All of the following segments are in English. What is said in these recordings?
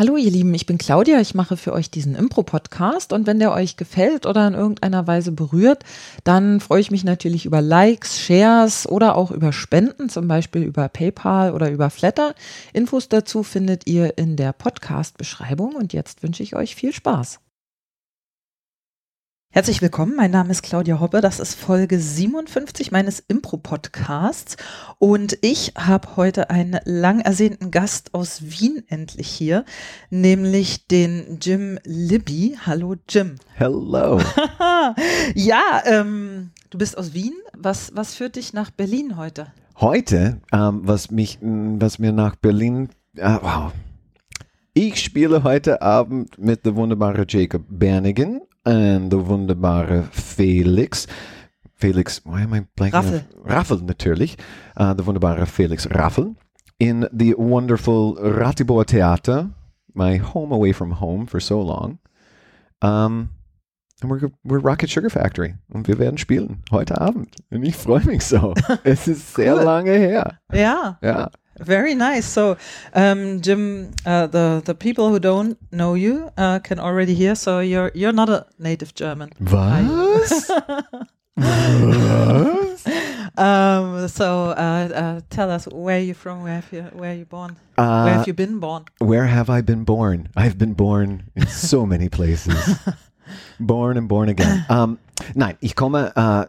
Hallo ihr Lieben, ich bin Claudia, ich mache für euch diesen Impro-Podcast und wenn der euch gefällt oder in irgendeiner Weise berührt, dann freue ich mich natürlich über Likes, Shares oder auch über Spenden, zum Beispiel über PayPal oder über Flatter. Infos dazu findet ihr in der Podcast-Beschreibung und jetzt wünsche ich euch viel Spaß. Herzlich willkommen, mein Name ist Claudia Hoppe, das ist Folge 57 meines Impro-Podcasts und ich habe heute einen lang ersehnten Gast aus Wien endlich hier, nämlich den Jim Libby. Hallo Jim. Hello. ja, ähm, du bist aus Wien. Was, was führt dich nach Berlin heute? Heute, ähm, was mich, was mir nach Berlin, äh, wow. Ich spiele heute Abend mit der wunderbaren Jacob Bernigan und der wunderbare Felix. Felix, why am I blanking? Raffel. Raffel natürlich. Uh, der wunderbare Felix Raffel. In the wonderful Ratibor Theater, my home away from home for so long. Um, and we're, we're Rocket Sugar Factory und wir werden spielen heute Abend. Und ich freue mich so. es ist sehr Cool. lange her. Ja, Ja. Very nice. So, um, Jim, uh, the the people who don't know you uh, can already hear. So you're you're not a native German. Was? Um, so uh, uh, tell us where you from, where have you where you born, where Uh, have you been born? Where have I been born? I've been born in so many places. born and born again. Um, nein, ich komme äh,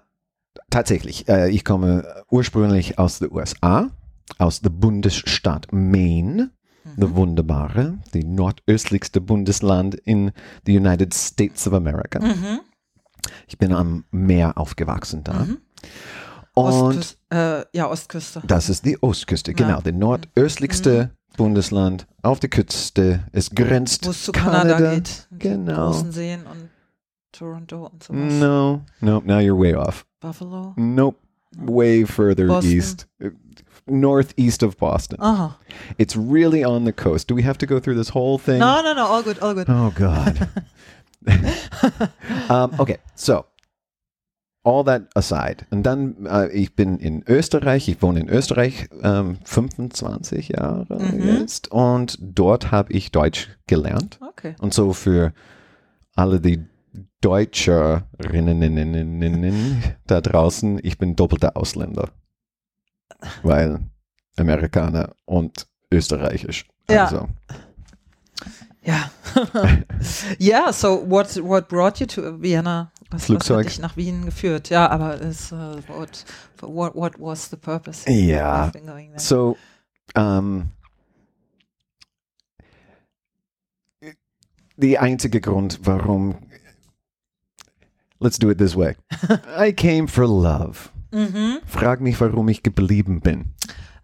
tatsächlich, äh, ich komme ursprünglich aus den USA, aus dem Bundesstaat Maine, der wunderbare, die nordöstlichste Bundesland in the United States of America. Mhm. Ich bin am Meer aufgewachsen da. Mhm. Und Ostküste, äh, ja, Ostküste. das ist die Ostküste, Ja. genau, der nordöstlichste Bundesland auf der Küste. Es grenzt Wo es zu Kanada, geht. Und Genau. Großen Seen und Toronto und sowas. No, nope. Now you're way off. Buffalo. Nope. Way further Boston. east, northeast of Boston. Aha. It's really on the coast. Do we have to go through this whole thing? No, no, no. All good, all good. Oh God. um, okay, so all that aside, und dann äh, ich bin in Österreich. Ich wohne in Österreich ähm, 25 Jahre Mhm. jetzt und dort habe ich Deutsch gelernt. Okay. Und so für alle die Deutscherinnen da draußen, ich bin doppelter Ausländer. Weil Amerikaner und Österreichisch. Ja. Also, Ja. ja, so what what brought you to Vienna? Was, was Flugzeug. hat dich nach Wien geführt? Ja, aber es, uh, what, what what was the purpose? Ja. there? so, um, die einzige Grund, warum, let's do it this way. I came for love. Mhm. Frag mich, warum ich geblieben bin.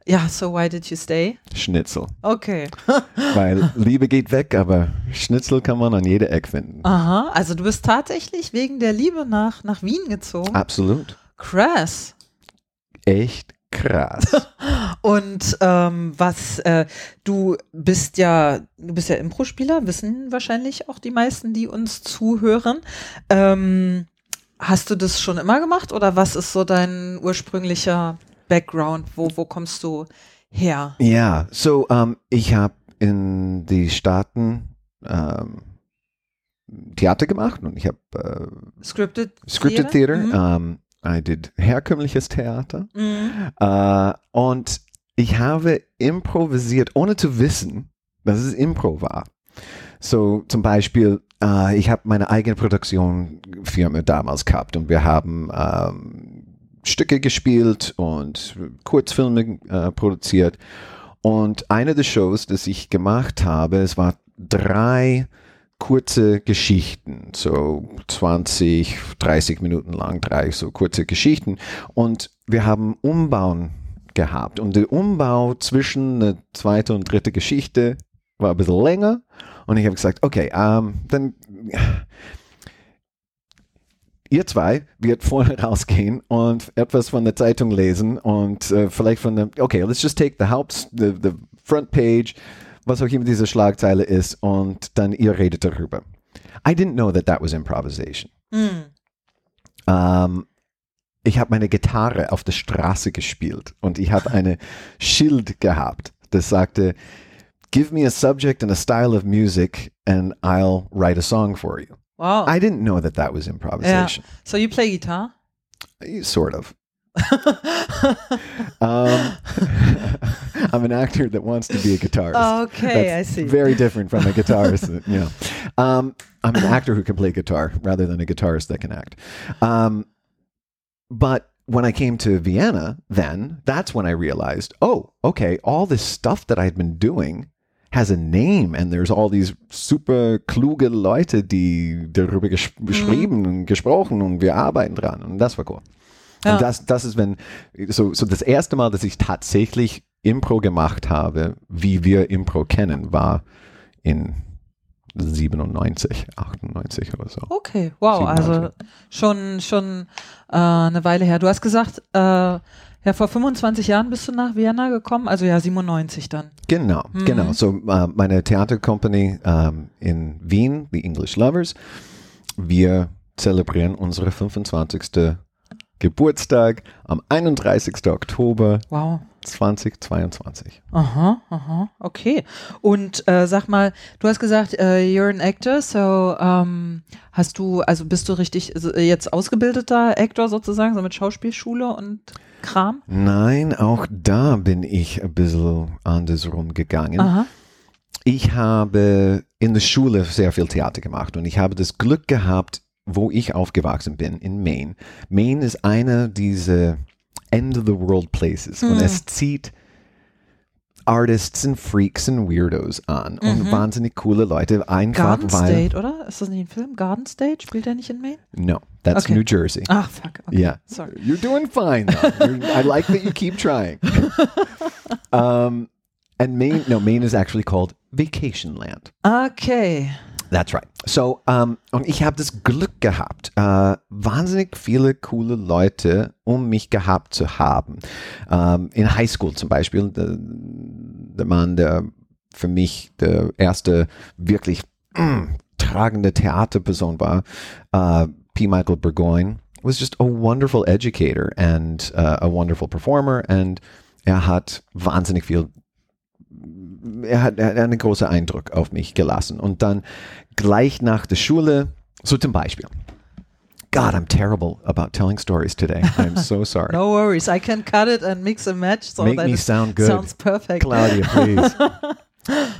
Ja, so why did you stay? Schnitzel. Okay. Weil Liebe geht weg, aber Schnitzel kann man an jeder Eck finden. Aha, also du bist tatsächlich wegen der Liebe nach, nach Wien gezogen. Absolut. Krass. Echt krass. Und ähm, was äh, du bist ja, du bist ja Impro-Spieler, wissen wahrscheinlich auch die meisten, die uns zuhören. Ähm, hast du das schon immer gemacht oder was ist so dein ursprünglicher Background? Wo, wo kommst du her? ja, so um, ich habe in die Staaten ähm, Theater gemacht und ich habe äh, Scripted, Scripted Theater. Mhm. ähm, I did herkömmliches Theater. Mhm. Äh, und ich habe improvisiert, ohne zu wissen, dass es Impro war. So zum Beispiel, äh, ich habe meine eigene Produktionsfirma damals gehabt und wir haben ähm, Stücke gespielt und Kurzfilme äh, produziert. Und eine der Shows, das ich gemacht habe, es war drei kurze Geschichten, so 20, 30 Minuten lang, drei so kurze Geschichten. Und wir haben Umbauen gehabt. Und der Umbau zwischen der zweiten und dritte Geschichte war ein bisschen länger. Und ich habe gesagt, okay, ähm, dann ihr zwei wird vorne rausgehen und etwas von der Zeitung lesen und äh, vielleicht von der, okay, let's just take the Haupt, the, the front page, was auch immer diese Schlagzeile ist und dann ihr redet darüber. I didn't know that that was improvisation. Mhm. Ähm, ich habe meine Gitarre auf der Straße gespielt und ich habe eine Schild gehabt, das sagte, give me a subject and a style of music, and I'll write a song for you. Wow. I didn't know that that was improvisation. so you play guitar? Sort of. um, I'm an actor that wants to be a guitarist. okay, That's I see. Very different from a guitarist. you know, um, I'm an actor who can play guitar rather than a guitarist that can act. Um, but when I came to Vienna, then that's when I realized, oh, okay, all this stuff that I'd been doing has a name and there's all these super kluge Leute, die darüber ges geschrieben und gesprochen und wir arbeiten dran und das war cool. Ja. Und das, das ist, wenn, so, so das erste Mal, dass ich tatsächlich Impro gemacht habe, wie wir Impro kennen, war in 97, 98 oder so. Okay, wow, also 87. schon, schon äh, eine Weile her. Du hast gesagt, äh, ja, vor 25 Jahren bist du nach Vienna gekommen, also ja, 97 dann. Genau, genau. So äh, meine Theatercompany ähm, in Wien, The English Lovers, wir zelebrieren unsere 25. Geburtstag am 31. Oktober Wow. 2022. Aha, aha, okay. Und äh, sag mal, du hast gesagt, äh, you're an actor, so ähm, hast du, also bist du richtig also, jetzt ausgebildeter Actor sozusagen, so mit Schauspielschule und Kram? Nein, auch da bin ich ein bisschen andersrum gegangen. Aha. Ich habe in der Schule sehr viel Theater gemacht und ich habe das Glück gehabt, wo ich aufgewachsen bin, in Maine. Maine ist einer dieser End of the World Places und Mhm. es zieht Artists und Freaks und Weirdos an und wahnsinnig coole Leute. Einfach Garden weil. State, oder? Ist das nicht ein Film? Garden State? Spielt der nicht in Maine? No, that's Okay. New Jersey. Ach, fuck. Okay. Yeah. Sorry. You're doing fine I like that you keep trying. um, and Maine, no, Maine is actually called Vacation Land. Okay. That's right. So, um, und ich habe das Glück gehabt, äh, wahnsinnig viele coole Leute um mich gehabt zu haben. Ähm, in Highschool zum Beispiel, der, der Mann, der für mich der erste wirklich mm, tragende Theaterperson war, äh, P. Michael Burgoyne, was just a wonderful educator and uh, a wonderful performer and er hat wahnsinnig viel er hat, er hat einen großen Eindruck auf mich gelassen. Und dann gleich nach der Schule, so zum Beispiel. God, I'm terrible about telling stories today. I'm so sorry. No worries. I can cut it and mix and match so Make that me sound good. sounds perfect. Claudia, please.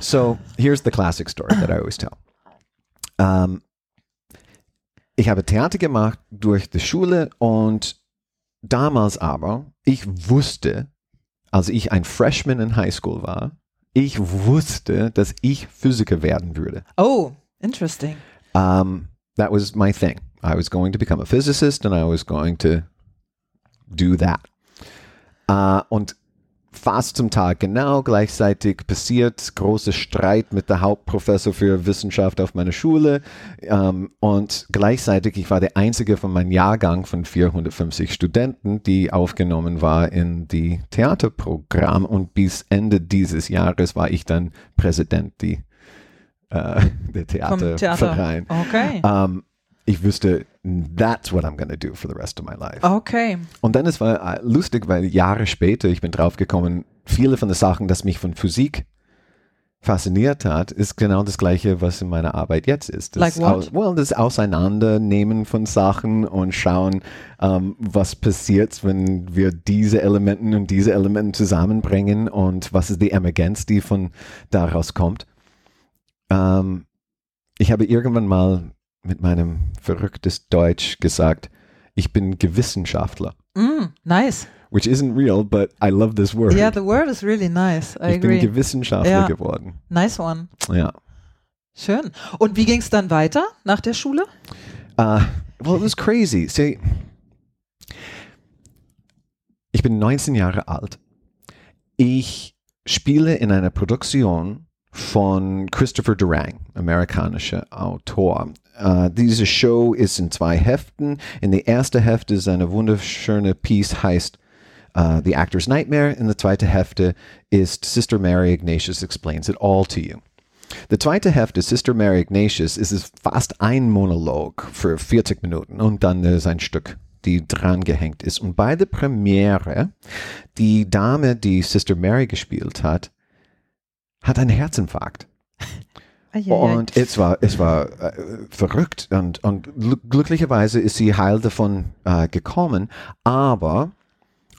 so here's the classic story that I always tell. Ähm, ich habe Theater gemacht durch die Schule und damals aber, ich wusste, als ich ein Freshman in High School war, ich wusste, dass ich Physiker werden würde. Oh, interesting. Um, that was my thing. I was going to become a physicist and I was going to do that. Uh, und fast zum Tag genau gleichzeitig passiert großer Streit mit der Hauptprofessor für Wissenschaft auf meiner Schule. Um, und gleichzeitig, ich war der einzige von meinem Jahrgang von 450 Studenten, die aufgenommen war in die Theaterprogramm. Und bis Ende dieses Jahres war ich dann Präsident die, äh, der Theaterverein. Theater. Okay. Um, ich wüsste, that's what I'm going to do for the rest of my life. Okay. Und dann es war äh, lustig, weil Jahre später, ich bin draufgekommen, viele von den Sachen, das mich von Physik fasziniert hat, ist genau das gleiche, was in meiner Arbeit jetzt ist. Das, Like what? Well, das Auseinandernehmen von Sachen und schauen, ähm, was passiert, wenn wir diese Elementen und diese Elementen zusammenbringen und was ist die Emergenz, die von daraus kommt. Ähm, ich habe irgendwann mal mit meinem verrücktes Deutsch gesagt, ich bin Gewissenschaftler. Mm, nice. Which isn't real, but I love this word. Yeah, the word is really nice. I ich bin agree. Gewissenschaftler Ja. geworden. Nice one. Ja. Schön. Und wie ging es dann weiter nach der Schule? Uh, well, it was crazy. See, ich bin 19 Jahre alt. Ich spiele in einer Produktion von Christopher Durang, amerikanischer Autor. Uh, diese Show ist in zwei Heften. In der ersten Hefte ist eine wunderschöne Piece, heißt uh, The Actor's Nightmare. In der zweiten Hefte ist Sister Mary Ignatius Explains It All to You. Der zweite Hefte, Sister Mary Ignatius, ist fast ein Monolog für 40 Minuten und dann ist ein Stück, die dran gehängt ist. Und bei der Premiere, die Dame, die Sister Mary gespielt hat, hat einen Herzinfarkt. Und es war, es war äh, verrückt und, und glücklicherweise ist sie heil davon äh, gekommen, aber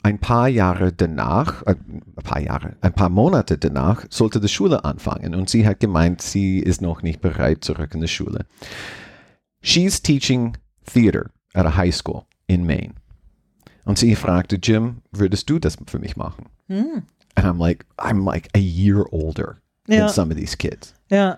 ein paar Jahre danach, äh, ein paar Jahre, ein paar Monate danach sollte die Schule anfangen und sie hat gemeint, sie ist noch nicht bereit zurück in die Schule. She's teaching theater at a high school in Maine. Und sie fragte Jim, würdest du das für mich machen? Mm. And I'm like, I'm like a year older ja. than some of these kids. Ja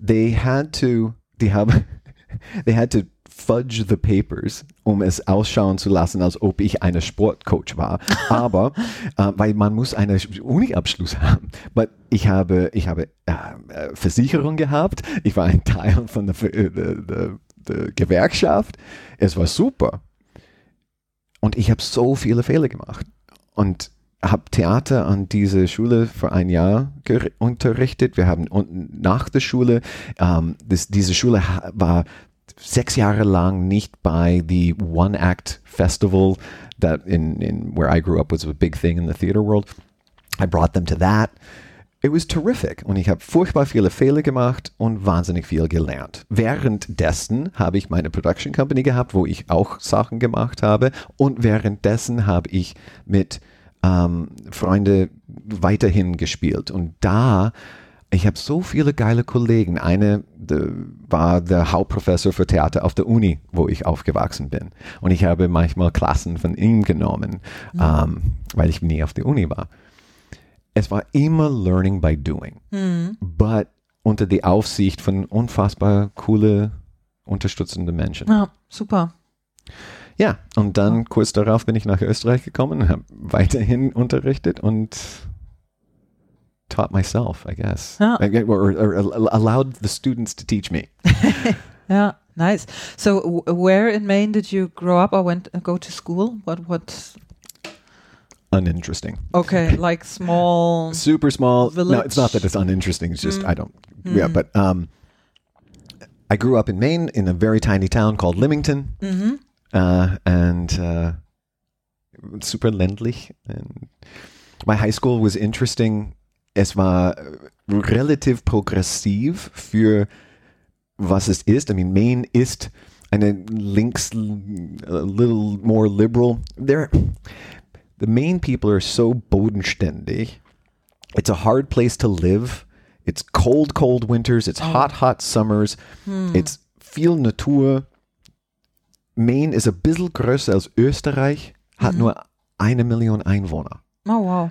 they had to, die haben, they had to fudge the papers, um es ausschauen zu lassen, als ob ich eine Sportcoach war. Aber, äh, weil man muss einen Uni-Abschluss haben. But ich habe, ich habe äh, Versicherung gehabt. Ich war ein Teil von der, der, der, der Gewerkschaft. Es war super. Und ich habe so viele Fehler gemacht. Und habe Theater an diese Schule für ein Jahr unterrichtet. Wir haben nach der Schule, ähm, das, diese Schule war sechs Jahre lang nicht bei the One Act Festival that in, in where I grew up was a big thing in the theater world. I brought them to that. It was terrific und ich habe furchtbar viele Fehler gemacht und wahnsinnig viel gelernt. Währenddessen habe ich meine Production Company gehabt, wo ich auch Sachen gemacht habe und währenddessen habe ich mit ähm, Freunde weiterhin gespielt. Und da, ich habe so viele geile Kollegen. Eine de, war der Hauptprofessor für Theater auf der Uni, wo ich aufgewachsen bin. Und ich habe manchmal Klassen von ihm genommen, mhm. ähm, weil ich nie auf der Uni war. Es war immer Learning by Doing. Mhm. But unter die Aufsicht von unfassbar coole, unterstützende Menschen. Ja, super. Ja, und dann kurz darauf bin ich nach Österreich gekommen, habe weiterhin unterrichtet und taught myself, I guess. Ja. Or, or, or allowed the students to teach me. yeah, nice. So, where in Maine did you grow up or went uh, go to school? What what? Uninteresting. Okay, like small. Super small. Village? No, it's not that it's uninteresting. It's just mm. I don't. Mm. Yeah, but um, I grew up in Maine in a very tiny town called Limington. Mm -hmm. Uh, and uh, super ländlich. And my high school was interesting. Es war relativ progressiv für was es ist. I mean, Maine ist eine links, a little more liberal. There, the Maine people are so bodenständig. It's a hard place to live. It's cold, cold winters. It's oh. hot, hot summers. Hmm. It's viel Natur. Maine ist ein bisschen größer als Österreich, hat mhm. nur eine Million Einwohner. Oh, wow.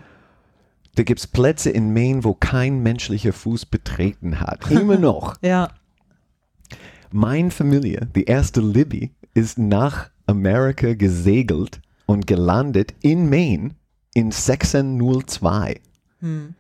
Da gibt es Plätze in Maine, wo kein menschlicher Fuß betreten hat. Immer noch. ja. Meine Familie, die erste Libby, ist nach Amerika gesegelt und gelandet in Maine in 1602. Hm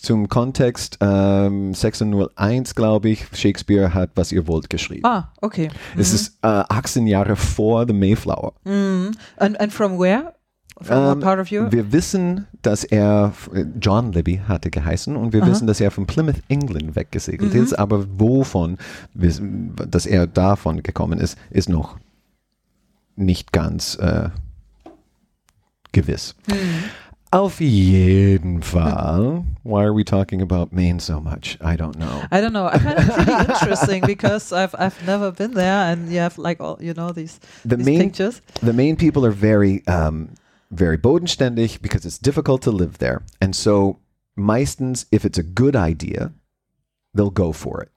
zum Kontext, ähm, 1601, glaube ich, Shakespeare hat Was ihr wollt geschrieben. Ah, okay. Mhm. Es ist äh, 18 Jahre vor The Mayflower. Mhm. And, and from where? From um, what ähm, part of Europe? Wir wissen, dass er, John Libby hatte geheißen, und wir Aha. wissen, dass er von Plymouth, England weggesegelt mhm. ist, aber wovon, dass er davon gekommen ist, ist noch nicht ganz äh, gewiss. Mhm. Auf jeden Fall. Why are we talking about Maine so much? I don't know. I don't know. I find it pretty interesting because I've I've never been there, and you have like all you know these, the these Maine, pictures. The Maine people are very um, very bodenständig because it's difficult to live there, and so meistens, if it's a good idea, they'll go for it.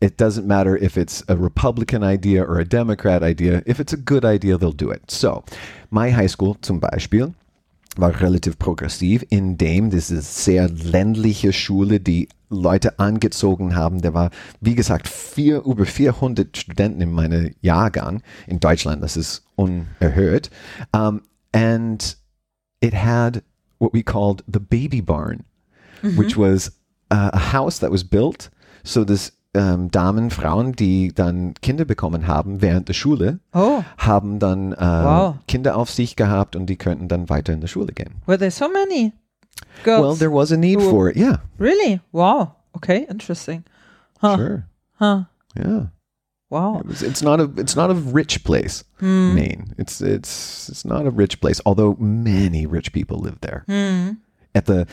It doesn't matter if it's a Republican idea or a Democrat idea. If it's a good idea, they'll do it. So, my high school, zum Beispiel, war relativ progressiv, indem diese sehr ländliche Schule, die Leute angezogen haben, der war, wie gesagt, vier, über 400 Studenten in meinem Jahrgang in Deutschland. Das ist unerhört. Um, and it had what we called the baby barn, mm -hmm. which was uh, a house that was built so this ähm, Damen, Frauen, die dann Kinder bekommen haben während der Schule, oh. haben dann äh, wow. Kinder auf sich gehabt und die könnten dann weiter in der Schule gehen. Were there so many girls? Well, there was a need for it, yeah. Really? Wow. Okay, interesting. Huh. Sure. Huh. Yeah. Wow. It was, it's not a it's not a rich place, mm. Maine. It's it's it's not a rich place, although many rich people live there. Mm. At the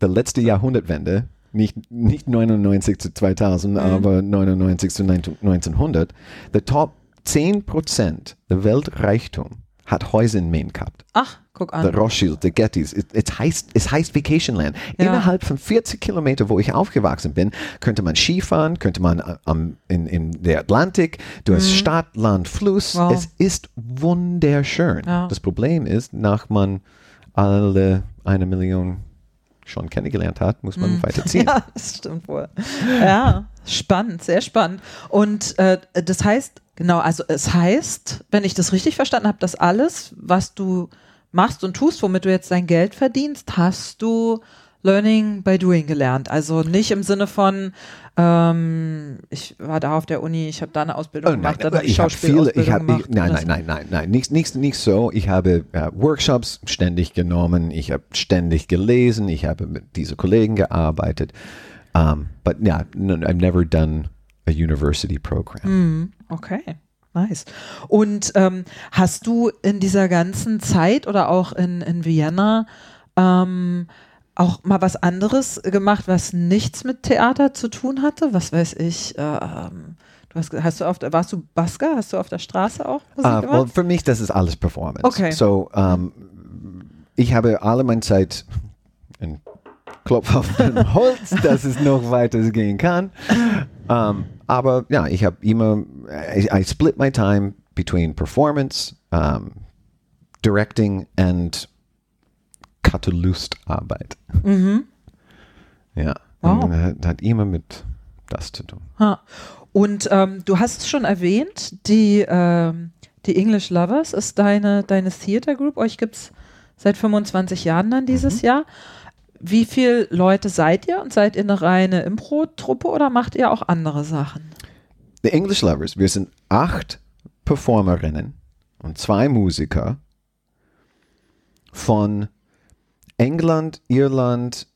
der letzte Jahrhundertwende, nicht, nicht 99 zu 2000, Mhm. aber 99 zu 1900, der Top 10% der Weltreichtum hat Häuser in Maine gehabt. Ach, guck an. Rothschild, der Gettys, es, es, heißt, es heißt Vacationland. Ja. Innerhalb von 40 Kilometer, wo ich aufgewachsen bin, könnte man Skifahren, könnte man äh, am, in, in der Atlantik, du hast Stadt, Land, Fluss. Mhm. Wow. Es ist wunderschön. Ja. Das Problem ist, nach man alle eine Million schon kennengelernt hat, muss man weiterziehen. Mhm. Ja, das stimmt wohl. Ja, spannend, sehr spannend. Und äh, das heißt, genau, also es heißt, wenn ich das richtig verstanden habe, dass alles, was du machst und tust, womit du jetzt dein Geld verdienst, hast du Learning by Doing gelernt. Also nicht im Sinne von, ähm, ich war da auf der Uni, ich habe da eine Ausbildung Oh, nein, gemacht, dann ich ich habe viele, ich Schauspielausbildung habe, gemacht. ich, nein, nein, nein, nein, nein, nicht, nicht, nicht so. Ich habe äh, Workshops ständig genommen, ich habe ständig gelesen, ich habe mit diesen Kollegen gearbeitet. Um, but yeah, no, I've never done a university program. Mhm. Okay, nice. Und ähm, hast du in dieser ganzen Zeit oder auch in, in Vienna ähm, auch mal was anderes gemacht, was nichts mit Theater zu tun hatte? Was weiß ich? Äh, ähm, du hast, hast du auf, warst du Basker? Hast du auf der Straße auch Musik Uh, gemacht? well, für mich, das ist alles Performance. Okay. So, um, ich habe alle meine Zeit in Klopf auf dem Holz, dass es noch weiter gehen kann. Um, aber ja, ich habe immer, I, I split my time between performance, um, directing and Kattelustarbeit. Mhm. Ja, Wow. und hat, hat immer mit das zu tun. Ha. Und ähm, du hast es schon erwähnt, die, ähm, die English Lovers ist deine, deine Theater Group. Euch gibt es seit 25 Jahren dann dieses Jahr. Wie viele Leute seid ihr und seid ihr eine reine Impro-Truppe oder macht ihr auch andere Sachen? The English Lovers, wir sind acht Performerinnen und zwei Musiker von England, Irland,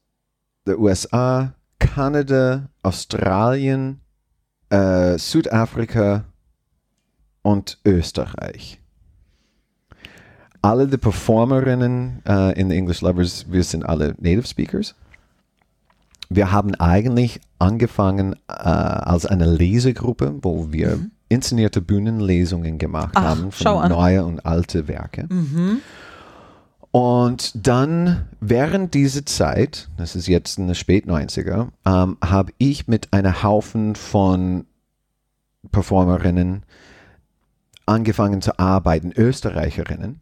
der USA, Kanada, Australien, äh, Südafrika und Österreich. Alle die Performerinnen äh, in the English Lovers, wir sind alle Native Speakers. Wir haben eigentlich angefangen äh, als eine Lesegruppe, wo wir inszenierte Bühnenlesungen gemacht Ach, haben von neue und alte Werke. Mhm. Und dann während dieser Zeit, das ist jetzt in den spät 90er, ähm, habe ich mit einer Haufen von Performerinnen angefangen zu arbeiten, Österreicherinnen.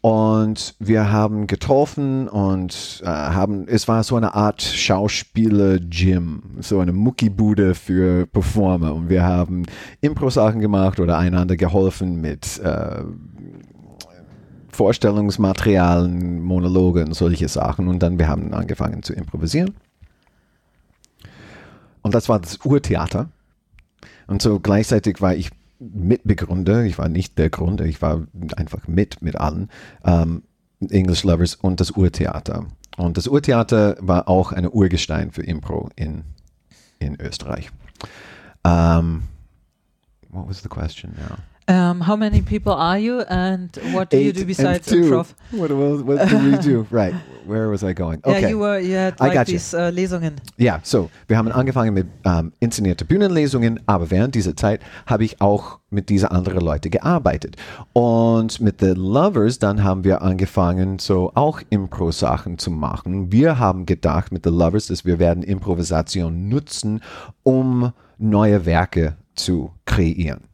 Und wir haben getroffen und äh, haben, es war so eine Art Schauspieler-Gym, so eine Muckibude für Performer. Und wir haben Impro-Sachen gemacht oder einander geholfen mit äh, Vorstellungsmaterialien, Monologe und solche Sachen. Und dann wir haben angefangen zu improvisieren. Und das war das Urtheater. Und so gleichzeitig war ich Mitbegründer, ich war nicht der Gründer, ich war einfach mit mit allen, ähm, English Lovers und das Urtheater. Und das Urtheater war auch eine Urgestein für Impro in, in Österreich. Um, what was the question now? Um, how many people are you and what do you Eight do and besides two. improv? What, was, what did we do? Right, where was I going? Okay. Yeah, you were you had like you. these uh, Lesungen. Ja, so, wir haben angefangen mit ähm, inszenierten Bühnenlesungen, aber während dieser Zeit habe ich auch mit diesen anderen Leuten gearbeitet. Und mit The Lovers, dann haben wir angefangen, so auch Impro-Sachen zu machen. Wir haben gedacht mit The Lovers, dass wir werden Improvisation nutzen, um neue Werke zu kreieren.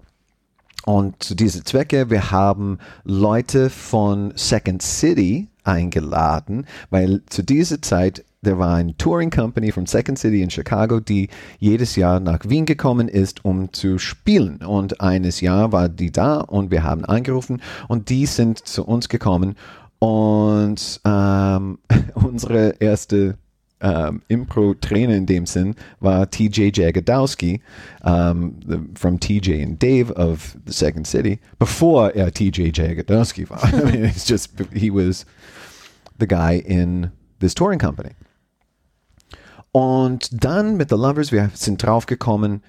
Und zu diesen Zwecke, wir haben Leute von Second City eingeladen, weil zu dieser Zeit, there war eine Touring Company von Second City in Chicago, die jedes Jahr nach Wien gekommen ist, um zu spielen. Und eines Jahr war die da und wir haben angerufen und die sind zu uns gekommen und ähm, unsere erste um, Impro-Trainer in dem Sinn war TJ Jagodowski um, the, from TJ and Dave of the Second City before er TJ Jagodowski war. I mean, it's just, he was the guy in this touring company. Und dann mit The Lovers, wir sind drauf gekommen,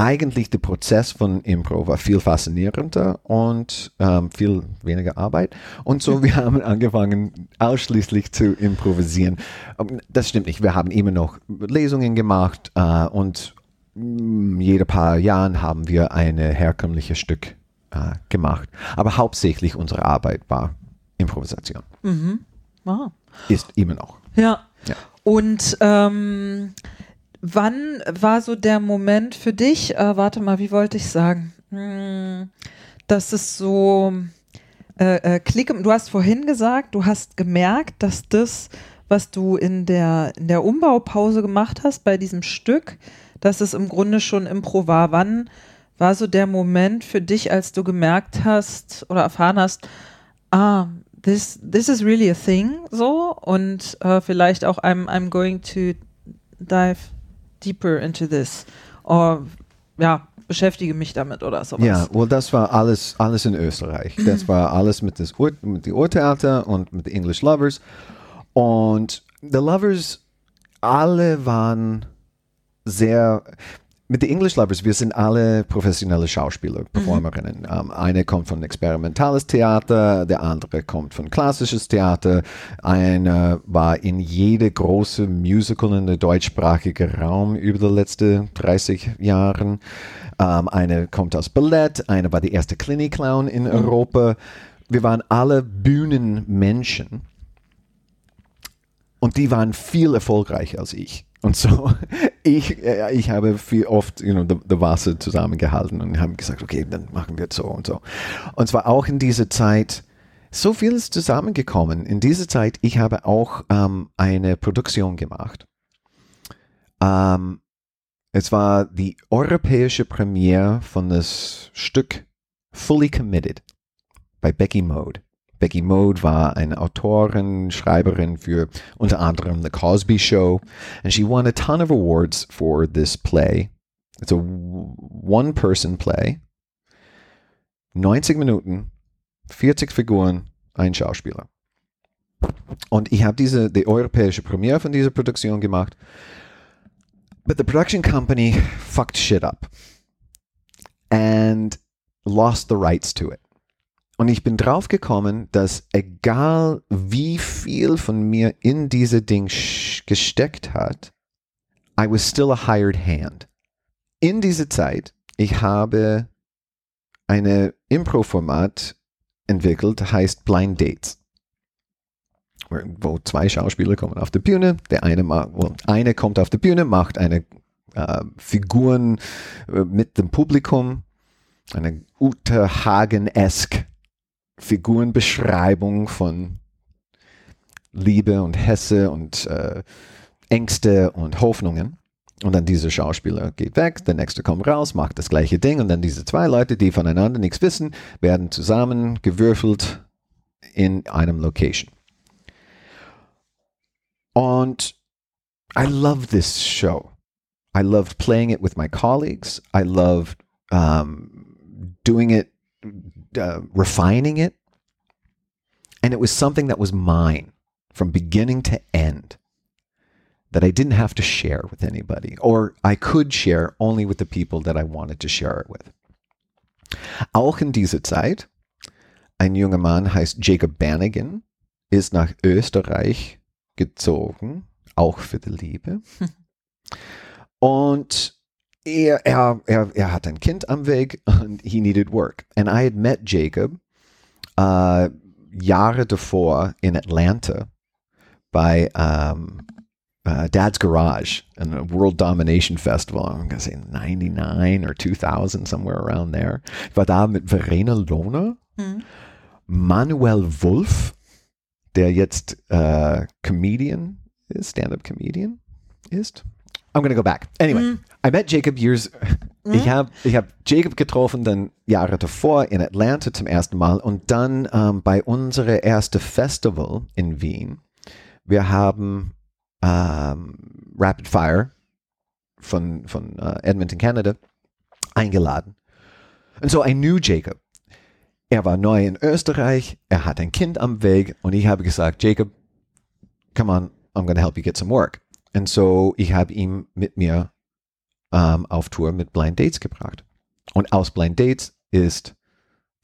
eigentlich der Prozess von Impro war viel faszinierender und ähm, viel weniger Arbeit. Und so, wir haben angefangen, ausschließlich zu improvisieren. Ähm, das stimmt nicht. Wir haben immer noch Lesungen gemacht äh, und mm, jede paar Jahren haben wir ein herkömmliches Stück äh, gemacht. Aber hauptsächlich unsere Arbeit war Improvisation. Mhm. Ah. Ist immer noch. Ja. Ja. Und ähm, wann war so der Moment für dich, äh, warte mal, wie wollte ich sagen, hm, dass es so äh, äh, Klick, du hast vorhin gesagt, du hast gemerkt, dass das, was du in der, in der Umbaupause gemacht hast bei diesem Stück, dass es im Grunde schon Impro war. Wann war so der Moment für dich, als du gemerkt hast oder erfahren hast, ah, this, this is really a thing, so, und äh, vielleicht auch I'm, I'm going to dive deeper into this. Or, ja, beschäftige mich damit oder sowas. Ja, well, das war alles, alles in Österreich. Das war alles mit, das Ur, mit dem Urtheater und mit den English Lovers. Und The Lovers, alle waren sehr, mit den English Lovers, wir sind alle professionelle Schauspieler, Performerinnen. Ähm, eine kommt von experimentales Theater, der andere kommt von klassisches Theater. Eine war in jede große Musical in der deutschsprachigen Raum über die letzten 30 Jahren. Ähm, eine kommt aus Ballett, eine war die erste Clinic-Clown in Europa. Wir waren alle Bühnenmenschen. Und die waren viel erfolgreicher als ich. Und so, ich, äh, ich habe viel oft you know, the, the Wasser zusammengehalten und habe gesagt, okay, dann machen wir so und so. Und zwar auch in dieser Zeit, so viel ist zusammengekommen. In dieser Zeit, ich habe auch ähm, eine Produktion gemacht. Ähm, es war die europäische Premiere von das Stück Fully Committed bei Becky Mode. Becky Mode war eine Autorin, Schreiberin für unter anderem The Cosby Show, and she won a ton of awards for this play. It's a one-person play. 90 Minuten, 40 Figuren, ein Schauspieler. Und ich habe diese die europäische Premiere von dieser Produktion gemacht. But the production company fucked shit up and lost the rights to it. Und ich bin drauf gekommen, dass egal wie viel von mir in diese Ding gesteckt hat, I was still a hired hand. In dieser Zeit, ich habe eine Impro-Format entwickelt, heißt Blind Dates. Wo zwei Schauspieler kommen auf die Bühne, der eine, well, eine kommt auf die Bühne, macht eine äh, Figuren äh, mit dem Publikum, eine Uta Hagen-esque Figurenbeschreibung von Liebe und Hesse und äh, Ängste und Hoffnungen. Und dann dieser Schauspieler geht weg, der nächste kommt raus, macht das gleiche Ding und dann diese zwei Leute, die voneinander nichts wissen, werden zusammengewürfelt in einem Location. Und I love this show. I loved playing it with my colleagues. I loved um, doing it uh, refining it. And it was something that was mine from beginning to end that I didn't have to share with anybody, or I could share only with the people that I wanted to share it with. Auch in dieser Zeit, ein junger Mann heißt Jacob Banigan, ist nach Österreich gezogen, auch für die Liebe. Und er, er, er, er hat ein Kind am Weg und he needed work. And I had met Jacob uh, Jahre davor in Atlanta bei um, uh, Dad's Garage and a World Domination Festival. I'm going to say 99 or 2000, somewhere around there. Ich war da mit Verena Lohner, Hm. Manuel Wolf, der jetzt uh, Comedian ist, Stand-up Comedian ist. I'm going to go back. Anyway, Hm. I met Jacob years. Ich habe ich hab Jacob getroffen dann Jahre davor in Atlanta zum ersten Mal und dann ähm, bei unserem ersten Festival in Wien. Wir haben ähm, Rapid Fire von, von äh, Edmonton, Canada eingeladen. Und so I knew Jacob. Er war neu in Österreich, er hat ein Kind am Weg und ich habe gesagt, Jacob, come on, I'm going to help you get some work. Und so ich habe ihn mit mir ähm, auf Tour mit Blind Dates gebracht. Und aus Blind Dates ist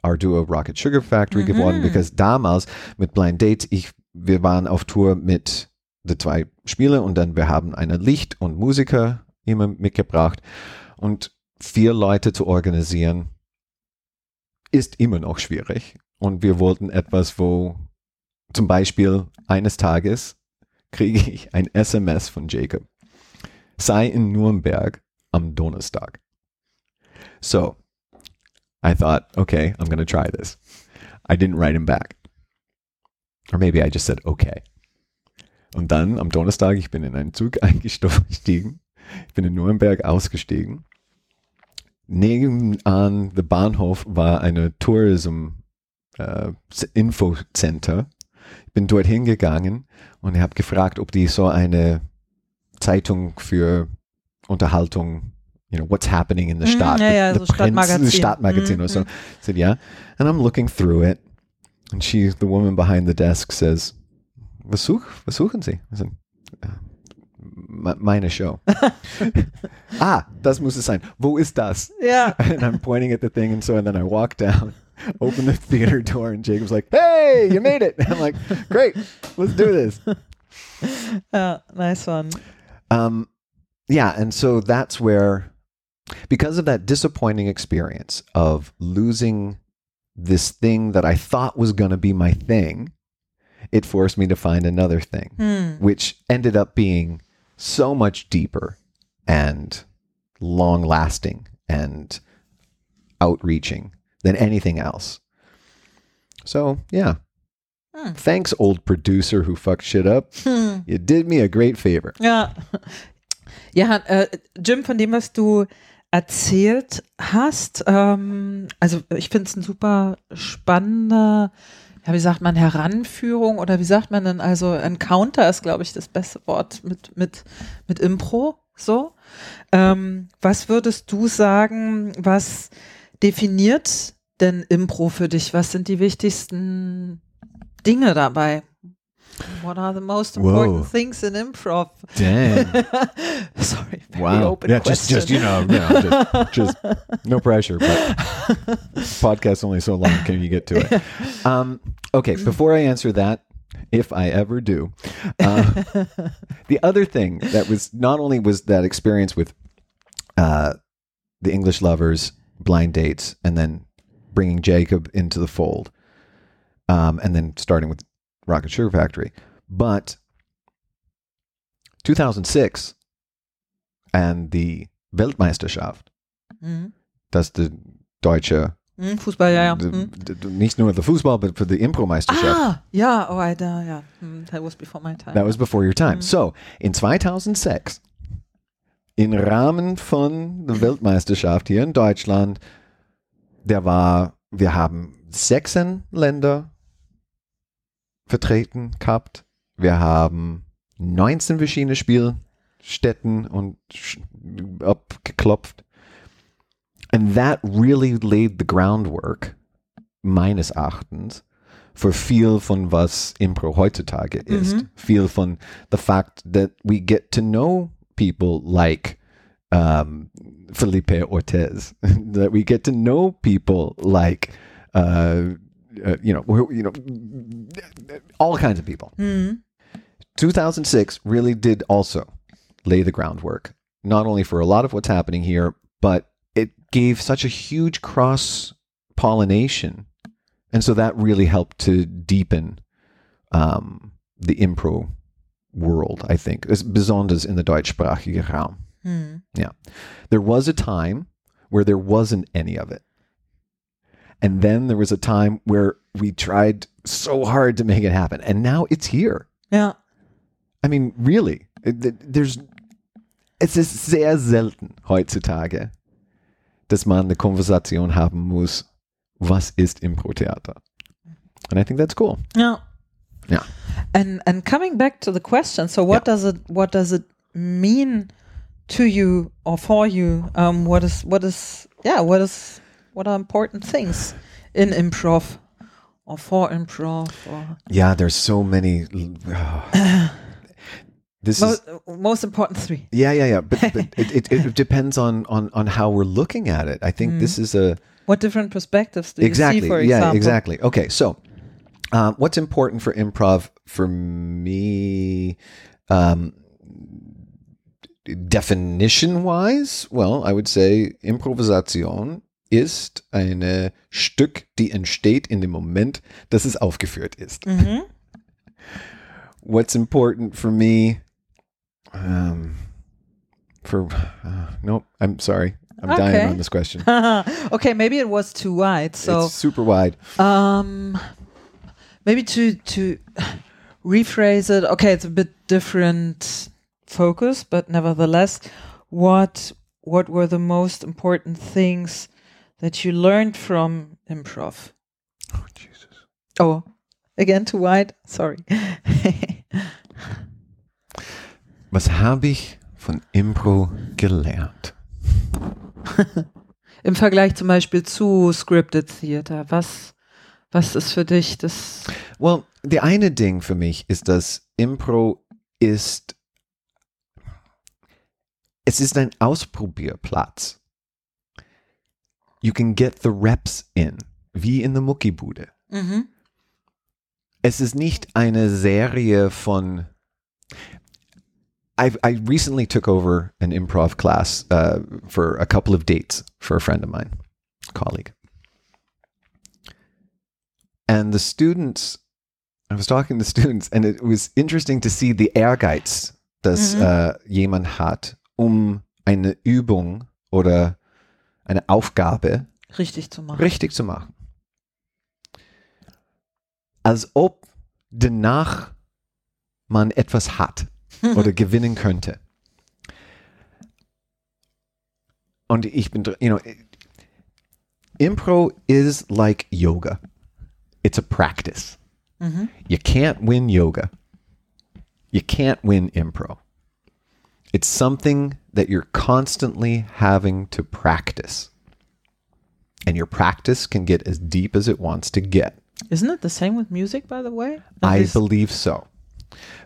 our Duo Rocket Sugar Factory Mhm. geworden, because damals mit Blind Dates, ich, wir waren auf Tour mit den zwei Spiele und dann wir haben eine Licht und Musiker immer mitgebracht und vier Leute zu organisieren ist immer noch schwierig und wir wollten etwas, wo zum Beispiel eines Tages kriege ich ein SMS von Jacob. Sei in Nürnberg am Donnerstag. So, I thought, okay, I'm going to try this. I didn't write him back. Or maybe I just said, okay. Und dann am Donnerstag, ich bin in einen Zug eingestiegen. Ich bin in Nürnberg ausgestiegen. Nebenan der Bahnhof war eine Tourism äh, Info Center. Ich bin dort hingegangen und habe gefragt, ob die so eine Zeitung für Unterhaltung, you know, what's happening in the Mhm, Stadt, ja, ja, the so Stadtmagazin. Stadtmagazin Mhm, or so. I said, yeah. And I'm looking through it. And she, the woman behind the desk says, was, such, was suchen Sie? I said, "Uh, me- meine Show. ah, das muss es sein. Wo ist das? Ja. And I'm pointing at the thing, and so and then I walk down, open the theater door, and Jacob's like, "Hey, you made it!" I'm like, "Great, let's do this." ja, nice one. Um, yeah, and so that's where, because of that disappointing experience of losing this thing that I thought was going to be my thing, it forced me to find another thing, Hm. which ended up being so much deeper and long lasting and outreaching than anything else. So, yeah. Hmm. Thanks, old producer who fucked shit up. Hm. You did me a great favor. Ja. Ja, äh, Jim, von dem, was du erzählt hast, ähm, also ich finde es ein super spannender, ja, wie sagt man, Heranführung oder wie sagt man denn, also Encounter ist, glaube ich, das beste Wort mit, mit, mit Impro, so. Ähm, was würdest du sagen, was definiert denn Impro für dich? Was sind die wichtigsten Dinge dabei? What are the most important Whoa. things in improv? Damn. Sorry, Wow. Yeah, just, just, you know, you know just, just no pressure, but podcast only so long can you get to it. Um, okay, before I answer that, if I ever do, uh, the other thing that was not only was that experience with uh, the English lovers, blind dates, and then bringing Jacob into the fold, um, and then starting with Rocket Sugar Factory, but 2006 and the Weltmeisterschaft, Mhm. das the deutsche, Mhm, Fußball, ja, ja. the, nicht nur the Fußball, but for the Impro-Meisterschaft. Ah, ja, oh, Alter, ja. Hm, That was before my time. That was before your time. Mhm. So, in 2006, im Rahmen von der Weltmeisterschaft hier in Deutschland, der war, wir haben 16 Länder vertreten gehabt. Wir haben 19 verschiedene Spielstätten und abgeklopft. And that really laid the groundwork, meines Erachtens, für viel von was Impro heutzutage ist. Mhm. Viel von the fact that we get to know people like um, Felipe Ortez, that we get to know people like, uh, uh, you know, you know, all kinds of people. Mhm. 2006 really did also lay the groundwork, not only for a lot of what's happening here, but it gave such a huge cross pollination. And so that really helped to deepen um, the impro world, I think, es- besonders in the deutschsprachige Raum. Mhm. There was a time where there wasn't any of it. And then there was a time where we tried so hard to make it happen. And now it's here. Yeah. I mean, really, there's, es ist sehr selten heutzutage, dass man eine Konversation haben muss, was ist Impro-Theater? And I think that's cool. Yeah. Yeah. And and coming back to the question, so what does it what does it mean to you or for you? Um, what is what is yeah, what is what are important things in improv or for improv or Yeah, there's so many. this most, is most important three. yeah, yeah, yeah. But, but it, it, it depends on, on on how we're looking at it. I think this is a What different perspectives do exactly you see, for yeah example? exactly okay so um, what's important for improv for me um, definition wise well i would say improvisation ist ein Stück die entsteht in dem Moment dass es aufgeführt ist Mhm. what's important for me um, for uh, nope i'm sorry i'm Okay. dying on this question okay, maybe it was too wide. So it's super wide Um, maybe to to rephrase it. Okay, it's a bit different focus, but nevertheless, what what were the most important things that you learned from improv? oh jesus Oh, again too wide. Sorry. Was habe ich von Impro gelernt? Im Vergleich zum Beispiel zu Scripted Theater, was was ist für dich das? Well, die eine Ding für mich ist, dass Impro ist, es ist ein Ausprobierplatz. You can get the reps in, wie in der Muckibude. Mhm. Es ist nicht eine Serie von. I've, I recently took over an improv class uh, for a couple of dates for a friend of mine, colleague. And the students, I was talking to students, and it was interesting to see the Ehrgeiz, das Mhm. äh, jemand hat, um eine Übung oder eine Aufgabe Richtig zu machen. richtig zu machen. Als ob danach man etwas hat oder gewinnen könnte. Und ich bin, you know, Impro is like yoga. It's a practice. Mhm. You can't win yoga. You can't win impro. It's something that you're constantly having to practice. And your practice can get as deep as it wants to get. Isn't it the same with music, by the way? At I least- believe so.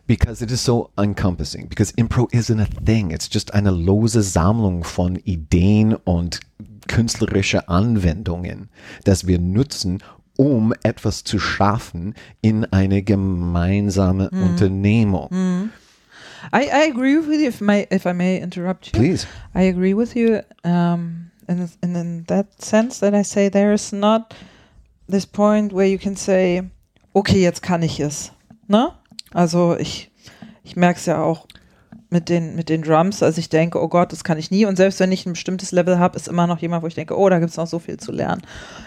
Because it is so encompassing. Because Impro isn't a thing. It's just eine lose Sammlung von Ideen und künstlerische Anwendungen, das wir nutzen, um etwas zu schaffen in eine gemeinsame Unternehmung. I, I agree with you. If may, if I may interrupt you, Please. I agree with you. Um, in, in in that sense that I say there is not this point where you can say, okay, jetzt kann ich es. Ne? Also ich ich merke es ja auch mit den mit den Drums. Also ich denke, oh Gott, das kann ich nie. Und selbst wenn ich ein bestimmtes Level habe, ist immer noch jemand, wo ich denke, oh, da gibt es noch so viel zu lernen.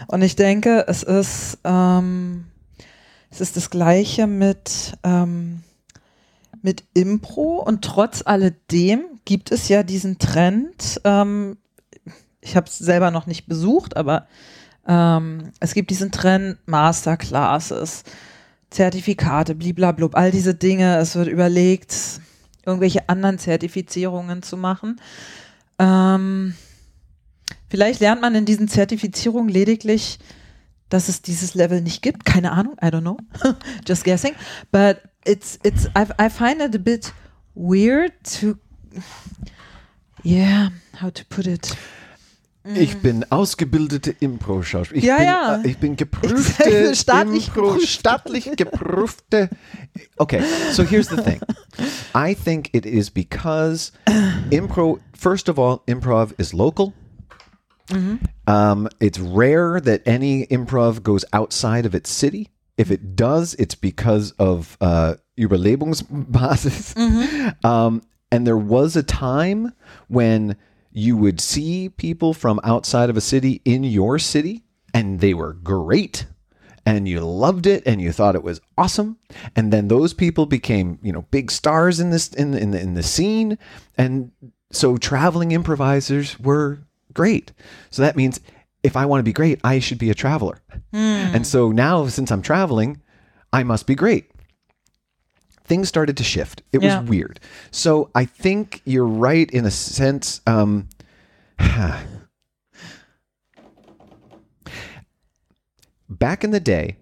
Und ich denke, es ist ähm, es ist das Gleiche mit ähm, mit Impro und trotz alledem gibt es ja diesen Trend. Ähm, ich habe es selber noch nicht besucht, aber ähm, es gibt diesen Trend Masterclasses, Zertifikate, bliblablub, all diese Dinge. Es wird überlegt, irgendwelche anderen Zertifizierungen zu machen. Ähm, vielleicht lernt man in diesen Zertifizierungen lediglich, dass es dieses Level nicht gibt. Keine Ahnung, I don't know. Just guessing. But it's it's I, I find it a bit weird to yeah, how to put it. Ich bin ausgebildete Impro-Schauspieler. Ich, Ja, bin, ja. äh, ich bin Ich geprüfte bin staatlich Impro, geprüft. staatlich geprüfte. Okay, so here's the thing. I think it is because impro. First of all, improv is local. Um, it's rare that any improv goes outside of its city. If it does, it's because of uh, Überlebensbasis. Um, and there was a time when you would see people from outside of a city in your city, and they were great, and you loved it, and you thought it was awesome. And then those people became, you know, big stars in this in in the, in the scene, and so traveling improvisers were great. So that means if I want to be great, I should be a traveler. And so now, since I'm traveling, I must be great. Things started to shift. It Yeah. was weird. So I think you're right in a sense. Um, back in the day,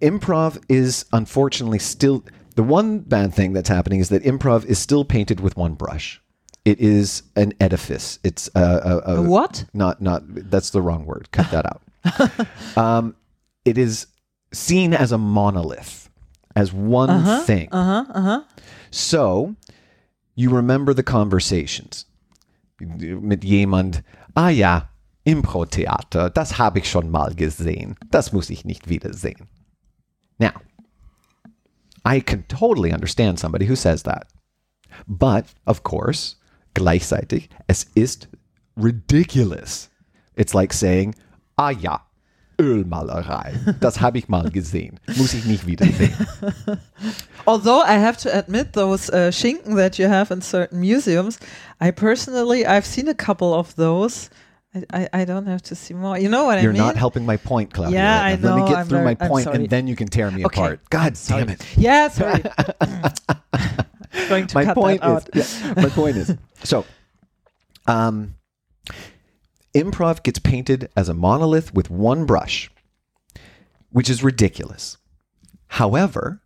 improv is unfortunately still The one bad thing that's happening is that improv is still painted with one brush. It is an edifice. It's a, a, a, A what? Not not. That's the wrong word. Cut that out. um, it is seen as a monolith, as one thing. Uh huh. Uh huh. So, you remember the conversations mit jemand, ah ja, Impro-Theater, das habe ich schon mal gesehen. Das muss ich nicht wiedersehen. Now, I can totally understand somebody who says that. But, of course, gleichzeitig, es ist ridiculous. It's like saying, ah ja, Ölmalerei, das habe ich mal gesehen. Muss ich nicht wiedersehen. Although I have to admit, those uh, Schinken that you have in certain museums, I personally I've seen a couple of those. I, I, I don't have to see more. You know what You're I mean? not helping my point, Claudia. Yeah, right I now. Let know, me get I'm through very- my point, and then you can tear me Okay. apart. God damn it. Yeah, sorry. Going to my cut point is yeah, my point is so um improv gets painted as a monolith with one brush which is ridiculous. However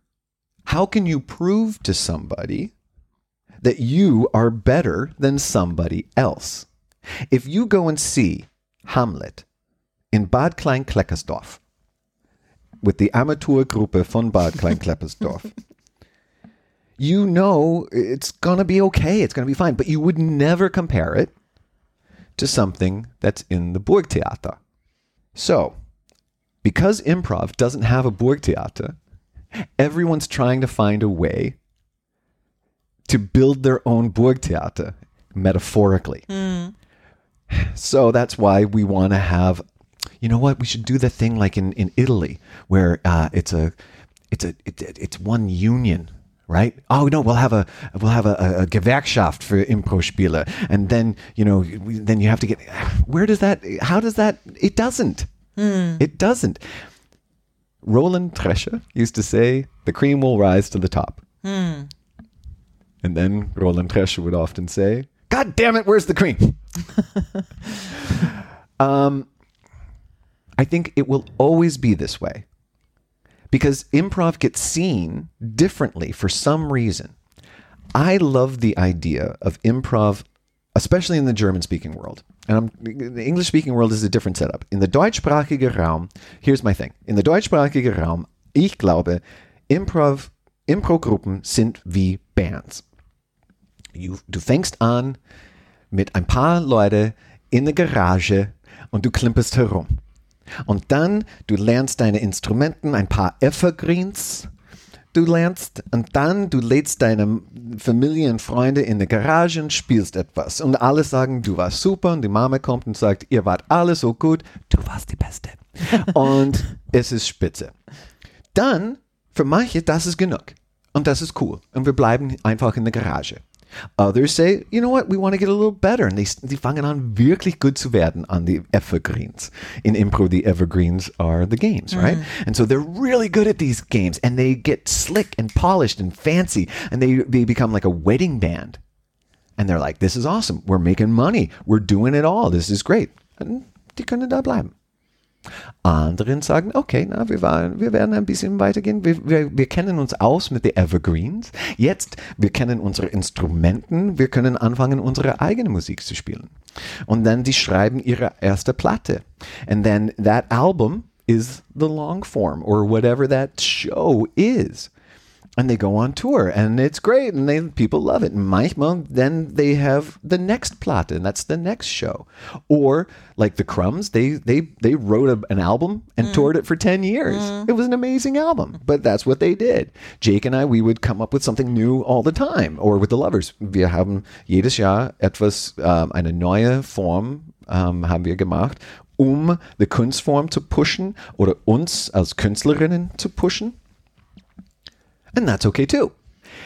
how can you prove to somebody that you are better than somebody else? If you go and see hamlet in bad klein kleckersdorf with the amateurgruppe von bad klein kleckersdorf you know it's going to be okay. It's going to be fine. But you would never compare it to something that's in the Burgtheater. So, because improv doesn't have a Burgtheater, everyone's trying to find a way to build their own Burgtheater, metaphorically. So that's why we want to have, you know what? We should do the thing like in, in Italy, where uh, it's a, it's a, it, it's one union, right? Oh no, we'll have a, we'll have a, a, a Gewerkschaft for Impro-Spieler, and then you know, then you have to get. Where does that? How does that? It doesn't. It doesn't. Roland Trescher used to say, "The cream will rise to the top." And then Roland Trescher would often say, God damn it, where's the cream? um, I think it will always be this way because improv gets seen differently for some reason. I love the idea of improv, especially in the German speaking world. And I'm, the English speaking world is a different setup. In the deutschsprachige Raum, here's my thing. In the deutschsprachige Raum, ich glaube, Improv, Impro-Gruppen sind wie Bands. You, du fängst an mit ein paar Leute in der Garage und du klimperst herum. Und dann, du lernst deine Instrumenten, ein paar Evergreens, du lernst und dann, du lädst deine Familie und Freunde in die Garage und spielst etwas. Und alle sagen, du warst super und die Mama kommt und sagt, ihr wart alle so gut, du warst die Beste. und es ist spitze. Dann, für manche, das ist genug. Und das ist cool. Und wir bleiben einfach in der Garage. Others say, you know what, we want to get a little better. Und die, die fangen an, wirklich gut zu werden an die Evergreens. In Impro, the Evergreens are the games, right? Mm. And so they're really good at these games and they get slick and polished and fancy and they, they become like a wedding band. And they're like, this is awesome. We're making money. We're doing it all. This is great. Und die können da bleiben. Anderen sagen, okay, na, wir, waren, wir werden ein bisschen weitergehen. Wir, wir, wir kennen uns aus mit den Evergreens. Jetzt, wir kennen unsere Instrumenten. Wir können anfangen, unsere eigene Musik zu spielen. Und dann, die schreiben ihre erste Platte. And then that album is the long form or whatever that show is and they go on tour and it's great and they people love it. And manchmal then they have the next plot and that's the next show. Or like the crumbs they they they wrote a, an album and toured it for 10 years. It was an amazing album but that's what they did. Jake and i we would come up with something new all the time or with the lovers. Wir haben jedes jahr etwas ähm, eine neue form ähm, haben wir gemacht um die kunstform zu pushen oder uns als künstlerinnen zu pushen and that's okay too.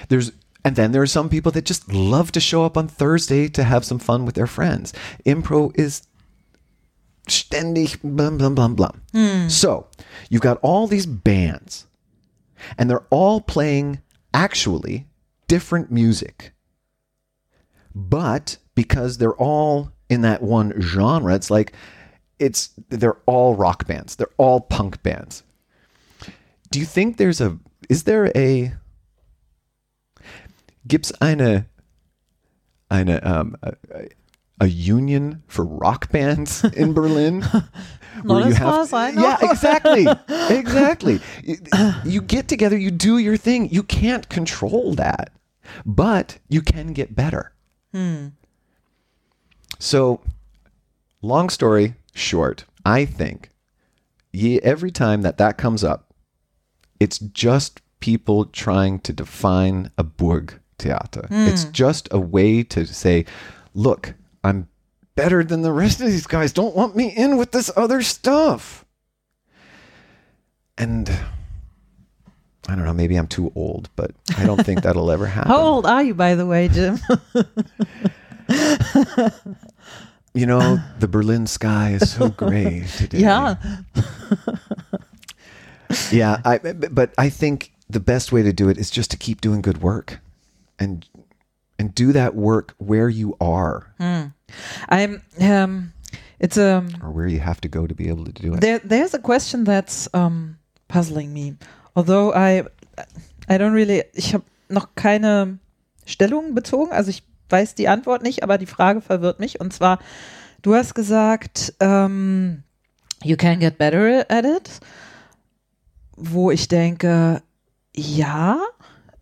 There's and then there are some people that just love to show up on Thursday to have some fun with their friends. Impro is ständig blam blam blam blam. Hmm. So you've got all these bands, and they're all playing actually different music. But because they're all in that one genre, it's like it's they're all rock bands. They're all punk bands. Do you think there's a is there a gibt's eine eine um, a, a union for rock bands in Berlin? Not where you as far as I know. Yeah, exactly. exactly. You, you get together, you do your thing. You can't control that, but you can get better. So, long story short, I think ye, every time that that comes up, it's just people trying to define a Burg theater. Hmm. It's just a way to say, look, I'm better than the rest of these guys. Don't want me in with this other stuff. And I don't know, maybe I'm too old, but I don't think that'll ever happen. How old are you, by the way, Jim? You know, the Berlin sky is so gray today. yeah. Yeah I, but I think the best way to do it is just to keep doing good work and and do that work where you are I'm. Um, it's a. or where you have to go to be able to do it There, there's a question that's um, puzzling me. Although I, I don't really, ich habe noch keine Stellung bezogen, also ich weiß die Antwort nicht, aber die Frage verwirrt mich. Und zwar, du hast gesagt, ähm, you can get better at it, wo ich denke, ja,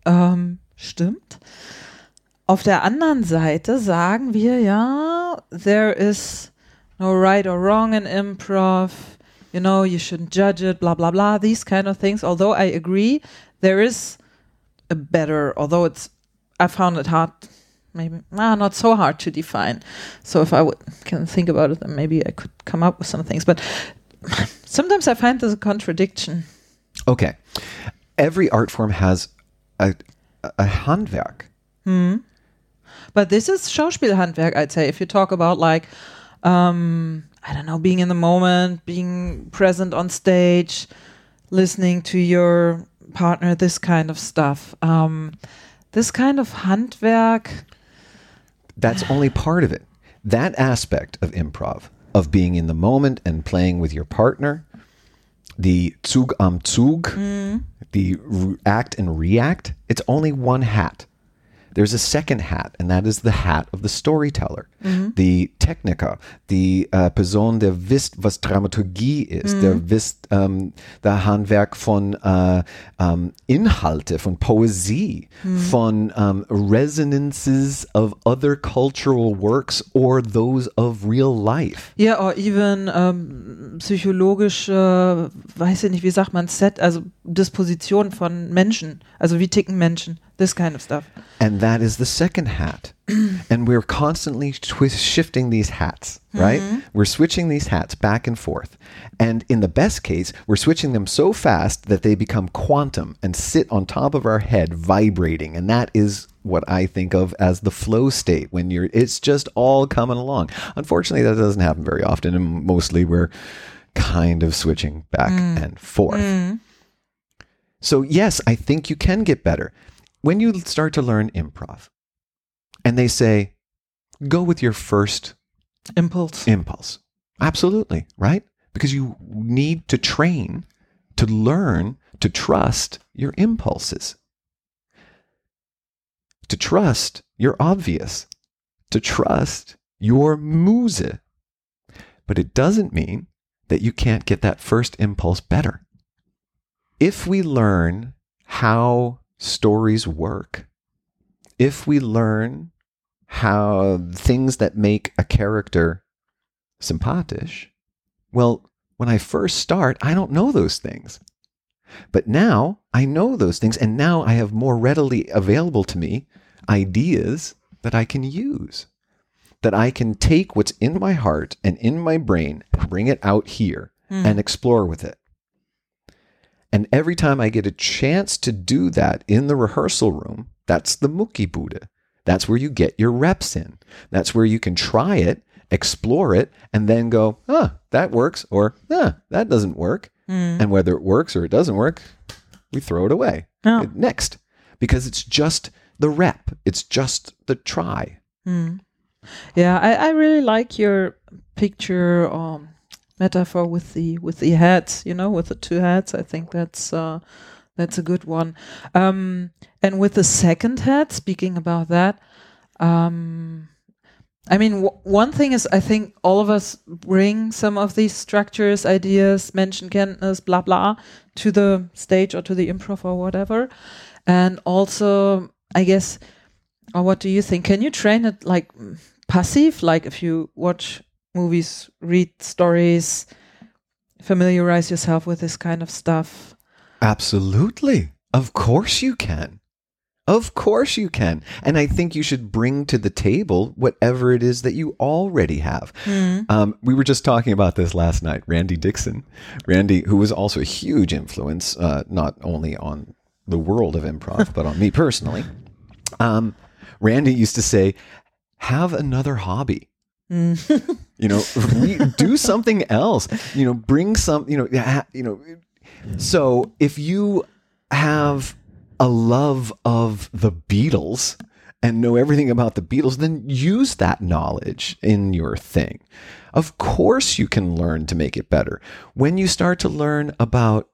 ähm, stimmt. Auf der anderen Seite sagen wir ja, there is no right or wrong in improv. You know, you shouldn't judge it, blah, blah, blah, these kind of things. Although I agree, there is a better, although it's, I found it hard, maybe, ah, not so hard to define. So if I would, can think about it, then maybe I could come up with some things. But sometimes I find there's a contradiction. Okay every art form has a, a handwerk But this is Schauspielhandwerk, I'd say. If you talk about like, um, I don't know, being in the moment, being present on stage, listening to your partner, this kind of stuff. Um, this kind of Handwerk. that's only part of it that aspect of improv of being in the moment and playing with your partner the zug am zug mm. the re- act and react it's only one hat there's a second hat and that is the hat of the storyteller the technica the uh, person der wisst was dramaturgie ist der wisst ähm, der handwerk von äh, ähm, inhalte von poesie von ähm, resonances of other cultural works or those of real life Yeah, or even ähm, psychologische, weiß ich nicht, wie sagt man, Set, also Disposition von Menschen. Also wie ticken Menschen. This kind of stuff. And that is the second hat. and we're constantly twist, shifting these hats, right? Mm-hmm. We're switching these hats back and forth. And in the best case, we're switching them so fast that they become quantum and sit on top of our head vibrating. And that is what I think of as the flow state when you're it's just all coming along. Unfortunately, that doesn't happen very often and mostly we're kind of switching back mm. and forth. Mm. So, yes, I think you can get better. When you start to learn improv and they say, go with your first Impulse. impulse. Absolutely, right? Because you need to train to learn to trust your impulses. To trust your obvious. To trust your muse. But it doesn't mean that you can't get that first impulse better. If we learn how stories work, if we learn how things that make a character sympathisch, well, when I first start, I don't know those things. But now I know those things, and now I have more readily available to me ideas that I can use. That I can take what's in my heart and in my brain, bring it out here, hmm. and explore with it. And every time I get a chance to do that in the rehearsal room, that's the Muckibude. That's where you get your reps in. That's where you can try it, explore it, and then go, ah, that works, or ah, that doesn't work. And whether it works or it doesn't work, we throw it away. Yeah. Next. Because it's just the rep, it's just the try. Yeah, I, I really like your picture um, metaphor with the with the hats. You know, with the two hats. I think that's uh, That's a good one. Um, and with the second head, speaking about that, um, I mean, one thing is, I think all of us bring some of these structures, ideas, Menschenkenntnis, blah, blah, to the stage or to the improv or whatever. And also, I guess, or what do you think? Can you train it like passive? Like if you watch movies, read stories, familiarize yourself with this kind of stuff? Absolutely. Of course you can. Of course you can. And I think you should bring to the table whatever it is that you already have. Mm. Um, we were just talking about this last night. Randy Dixon, Randy, who was also a huge influence, uh, not only on the world of improv, but on me personally. Um, Randy used to say, have another hobby. Mm. you know, re- do something else. You know, bring some. You know, ha- you know. So if you have a love of the Beatles and know everything about the Beatles, then use that knowledge in your thing. Of course, you can learn to make it better. When you start to learn about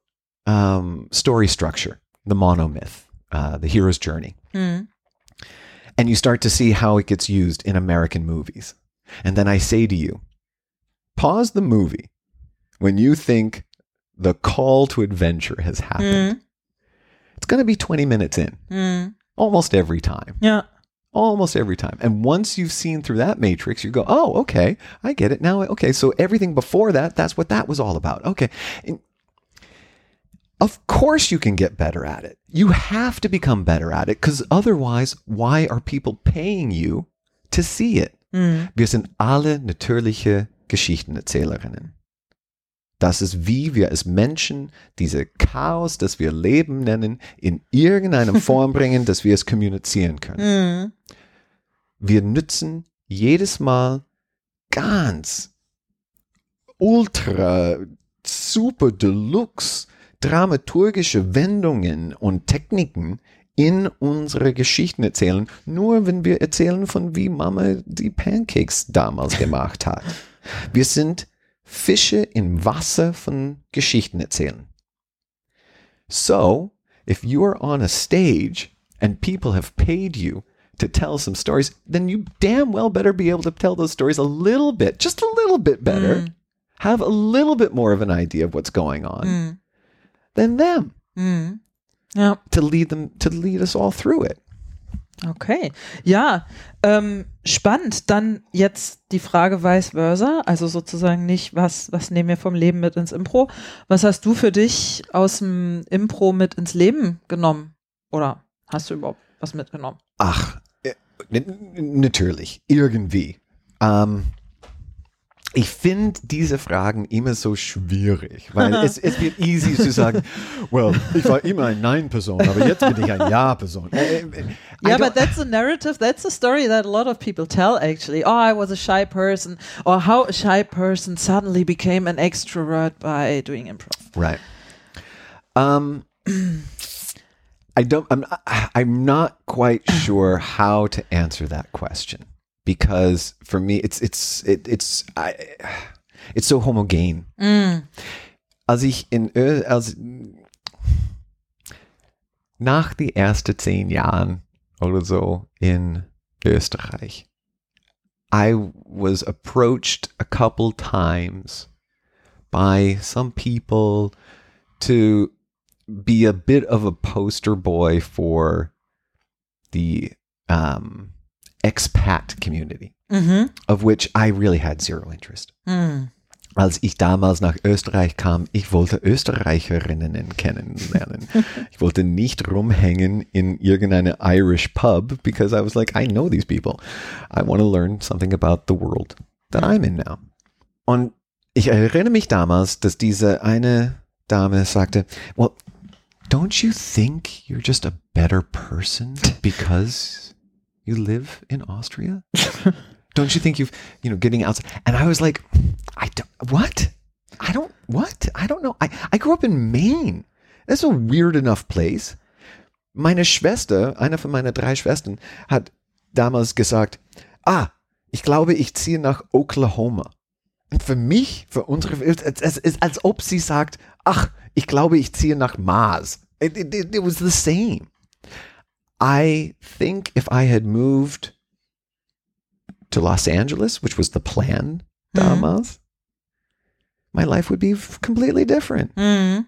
um, story structure, the monomyth, uh, the hero's journey, Mm. and you start to see how it gets used in American movies. And then I say to you, pause the movie when you think the call to adventure has happened. Mm. It's going to be 20 minutes in, Mm. almost every time. Yeah. Almost every time. And once you've seen through that matrix, you go, oh, okay, I get it now. Okay, so everything before that, that's what that was all about. Okay. And of course, you can get better at it. You have to become better at it because otherwise, why are people paying you to see it? Mm. Wir sind alle natürliche Geschichtenerzählerinnen. Das ist, wie wir als Menschen diese Chaos, das wir Leben nennen, in irgendeine Form bringen, dass wir es kommunizieren können. Mm. Wir nützen jedes Mal ganz ultra super deluxe dramaturgische Wendungen und Techniken in unsere Geschichten erzählen, nur wenn wir erzählen von wie Mama die Pancakes damals gemacht hat. Wir sind Fische im Wasser von Geschichten erzählen. So, if you are on a stage and people have paid you to tell some stories, then you damn well better be able to tell those stories a little bit, just a little bit better. Have a little bit more of an idea of what's going on Mm. than them Mm. Ja. to lead them to lead us all through it. Okay, ja, ähm, spannend. Dann jetzt die Frage vice versa, also sozusagen nicht, was, was nehmen wir vom Leben mit ins Impro? Was hast du für dich aus dem Impro mit ins Leben genommen? Oder hast du überhaupt was mitgenommen? Ach, äh, natürlich, irgendwie. Ähm, ich finde diese Fragen immer so schwierig, weil es, es wird easy zu sagen, well, ich war immer eine Nein-Person, aber jetzt bin ich eine Ja-Person. Äh, äh, I Yeah, but that's a narrative. That's a story that a lot of people tell actually. Oh, I was a shy person, or how a shy person suddenly became an extrovert by doing improv. Right. Um, I don't. I'm. I'm not quite sure how to answer that question because for me, it's it's it, it's I, it's so homogen. Mm. Als ich in Ö als nach die ersten zehn Jahren oder so in Österreich, I was approached a couple times by some people to be a bit of a poster boy for the um, expat community, Mhm. of which I really had zero interest. Mm. Als ich damals nach Österreich kam, ich wollte Österreicherinnen kennenlernen. ich wollte nicht rumhängen in irgendeine Irish pub because I was like, I know these people. I want to learn something about the world that I'm in now. Und ich erinnere mich damals, dass diese eine Dame sagte, well, don't you think you're just a better person because you live in Austria? don't you think you've, you know, getting outside? And I was like, I don't, what? I don't, what? I don't know. I, I grew up in Maine. That's a weird enough place. Meine Schwester, einer von meinen drei Schwestern, hat damals gesagt, ah, ich glaube, ich ziehe nach Oklahoma. Und für mich, für unsere, es ist, als ob sie sagt, ach, ich glaube, ich ziehe nach Mars. It, it, it was the same. I think if I had moved to Los Angeles, which was the plan, Mhm. damals, my life would be completely different. Mhm.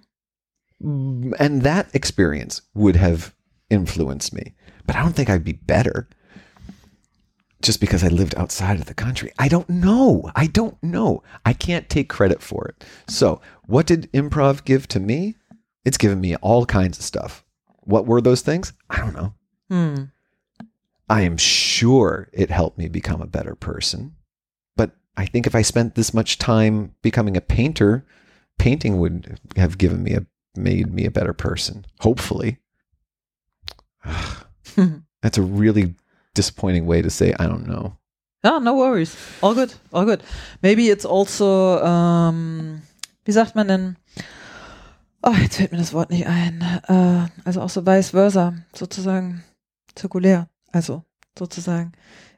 Mm, And that experience would have influenced me. But I don't think I'd be better just because I lived outside of the country. I don't know. I don't know. I can't take credit for it. So, what did improv give to me? It's given me all kinds of stuff. What were those things? I don't know. Hmm. I am sure it helped me become a better person. But I think if I spent this much time becoming a painter, painting would have given me a made me a better person. Hopefully. That's a really disappointing way to say I don't know. Ja, no worries. All good, all good. Maybe it's also, ähm, wie sagt man denn? Oh, jetzt fällt mir das Wort nicht ein. Äh, also auch so vice versa, sozusagen zirkulär. Also sozusagen.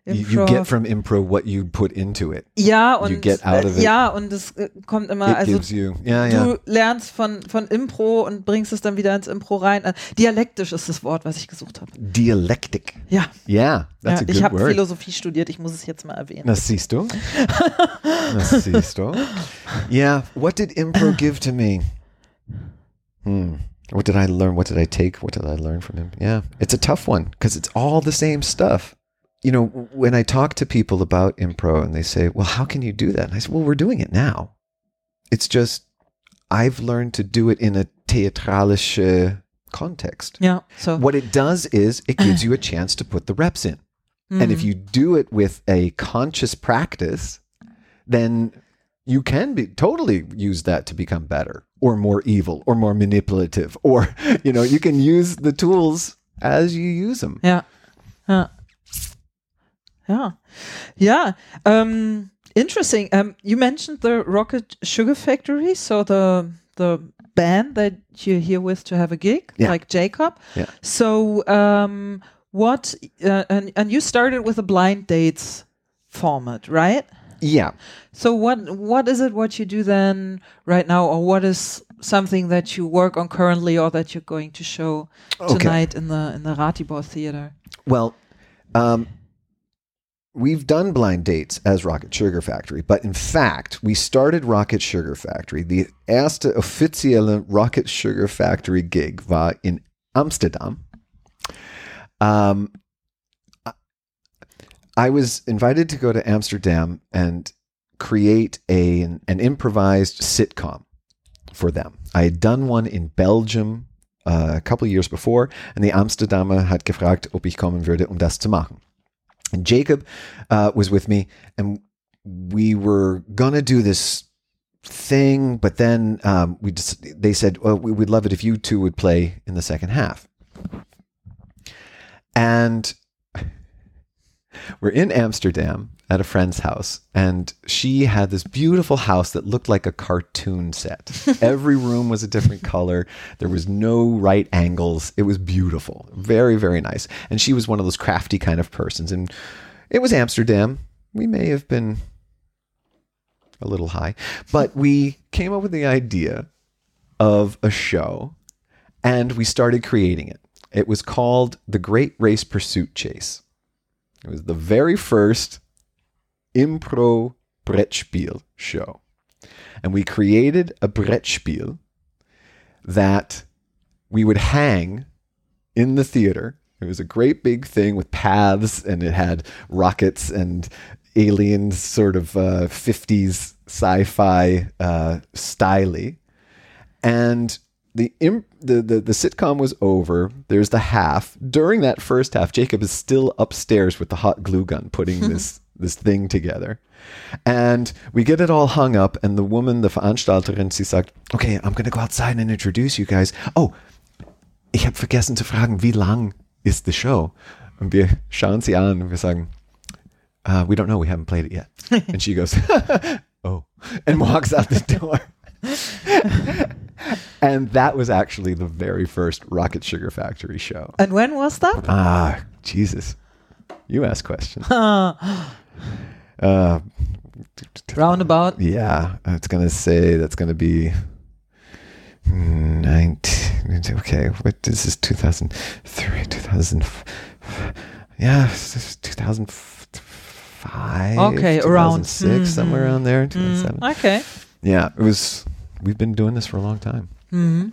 You, you get from impro what you put into it. ja, und, get out of it. ja, und es äh, kommt immer, It also you. Yeah, yeah. du lernst von, von Impro und bringst es dann wieder ins Impro rein. Äh, dialektisch ist das Wort, was ich gesucht habe. Dialectic. Ja, Yeah, that's ja a ich good habe word. Philosophie studiert, ich muss es jetzt mal erwähnen. Das siehst du. Das siehst du. Yeah. What did impro give to me? Hmm. What did I learn? What did I take? What did I learn from him? Yeah. It's a tough one because it's all the same stuff. You know, when I talk to people about improv and they say, well, how can you do that? And I say, well, we're doing it now. It's just, I've learned to do it in a theatralische context. Yeah. so. What it does is it gives you a chance to put the reps in. And if Mhm. you do it with a conscious practice, then you can be totally use that to become better or more evil or more manipulative or you know you can use the tools as you use them. Ja. Ja. Ja. Yeah. Um, interesting. Um, you mentioned the Rocket Sugar Factory, so the the band that you're here with to have a gig, Yeah. like Jacob. Yeah. So, um, what? Uh, and and you started with a blind dates format, right? Yeah. So what what is it what you do then right now, or what is something that you work on currently, or that you're going to show Okay. tonight in the in the Ratibor Theater? Well, um, we've done blind dates as Rocket Sugar Factory, but in fact, we started Rocket Sugar Factory. The erste offizielle Rocket Sugar Factory gig war in Amsterdam. Um, I was invited to go to Amsterdam and create a, an improvised sitcom for them. I had done one in Belgium uh, a couple years before, and the Amsterdamer had gefragt, ob ich kommen würde, um das zu machen. And Jacob uh, was with me, and we were gonna do this thing, but then um, we just they said, "Well, we- we'd love it if you two would play in the second half." And we're in Amsterdam at a friend's house, and she had this beautiful house that looked like a cartoon set. Every room was a different color. There was no right angles. It was beautiful, very, very nice. And she was one of those crafty kind of persons. And it was Amsterdam. We may have been a little high, but we came up with the idea of a show and we started creating it. It was called The Great Race Pursuit Chase. It was the very first impro Brettspiel show. And we created a Brettspiel that we would hang in the theater. It was a great big thing with paths and it had rockets and aliens, sort of uh, 50s sci fi uh, styly. And the, imp- the, the the sitcom was over. There's the half. During that first half, Jacob is still upstairs with the hot glue gun putting this this thing together. And we get it all hung up, and the woman, the Veranstalterin, sie sagt, okay, I'm gonna go outside and introduce you guys. Oh, ich habe vergessen zu fragen, wie lang ist the show? Und wir schauen sie an und wir sagen, uh, we don't know, we haven't played it yet. and she goes, oh, and walks out the door. And that was actually the very first Rocket Sugar Factory show. And when was that? Ah, Jesus. You ask questions. Uh, roundabout. yeah, it's going to say that's going to be 19, okay, what this is 2003, 2000. Yeah, this is 2005. Okay, around. 2006, somewhere Mhm. around there. Mm, 2007. okay. Yeah, it was. We've been doing this for a long time. Mhm.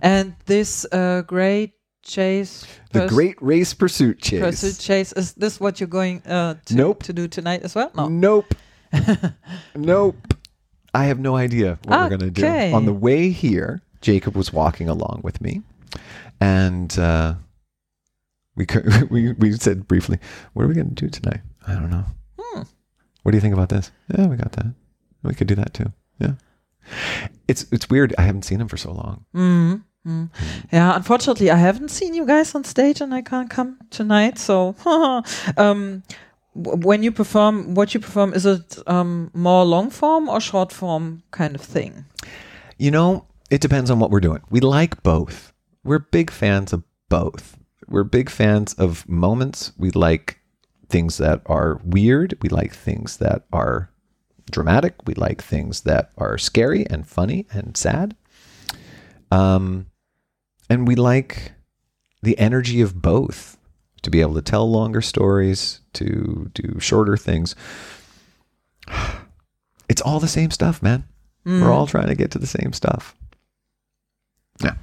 And this uh, great chase. The Great Race Pursuit Chase. pursuit chase. Is this what you're going uh, to, Nope. to do tonight as well? No. Nope. nope. I have no idea what we're going to do. On the way here, Jacob was walking along with me, and uh, we, we we said briefly, "What are we going to do tonight?" I don't know. Hmm. What do you think about this? Yeah, we got that. We could do that too. It's it's weird. I haven't seen him for so long. Mm. Mm. Yeah, unfortunately, I haven't seen you guys on stage, and I can't come tonight. So, um, w- when you perform, what you perform is it um, more long form or short form kind of thing? You know, it depends on what we're doing. We like both. We're big fans of both. We're big fans of moments. We like things that are weird. We like things that are dramatic. We like things that are scary and funny and sad. Um, and we like the energy of both to be able to tell longer stories, to do shorter things. It's all the same stuff, man. We're all trying to get to the same stuff. Yeah.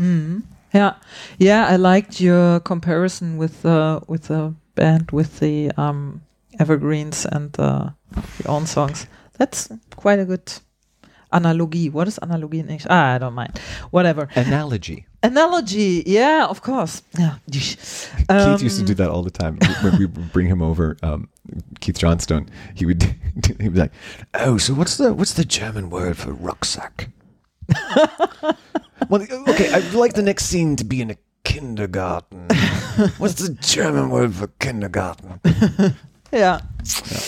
Mm. Yeah, yeah. I liked your comparison with the with the band with the um, evergreens and the your own songs. That's quite a good analogy. What is analogy in English? Ah, I don't mind. Whatever. Analogy. Analogy. Yeah, of course. Yeah. Keith used to do that all the time. when we bring him over, um, Keith Johnstone, he would he would be like, "Oh, so what's the what's the German word for rucksack?" well, okay, I'd like the next scene to be in a kindergarten. what's the German word for kindergarten? Yeah. Yeah.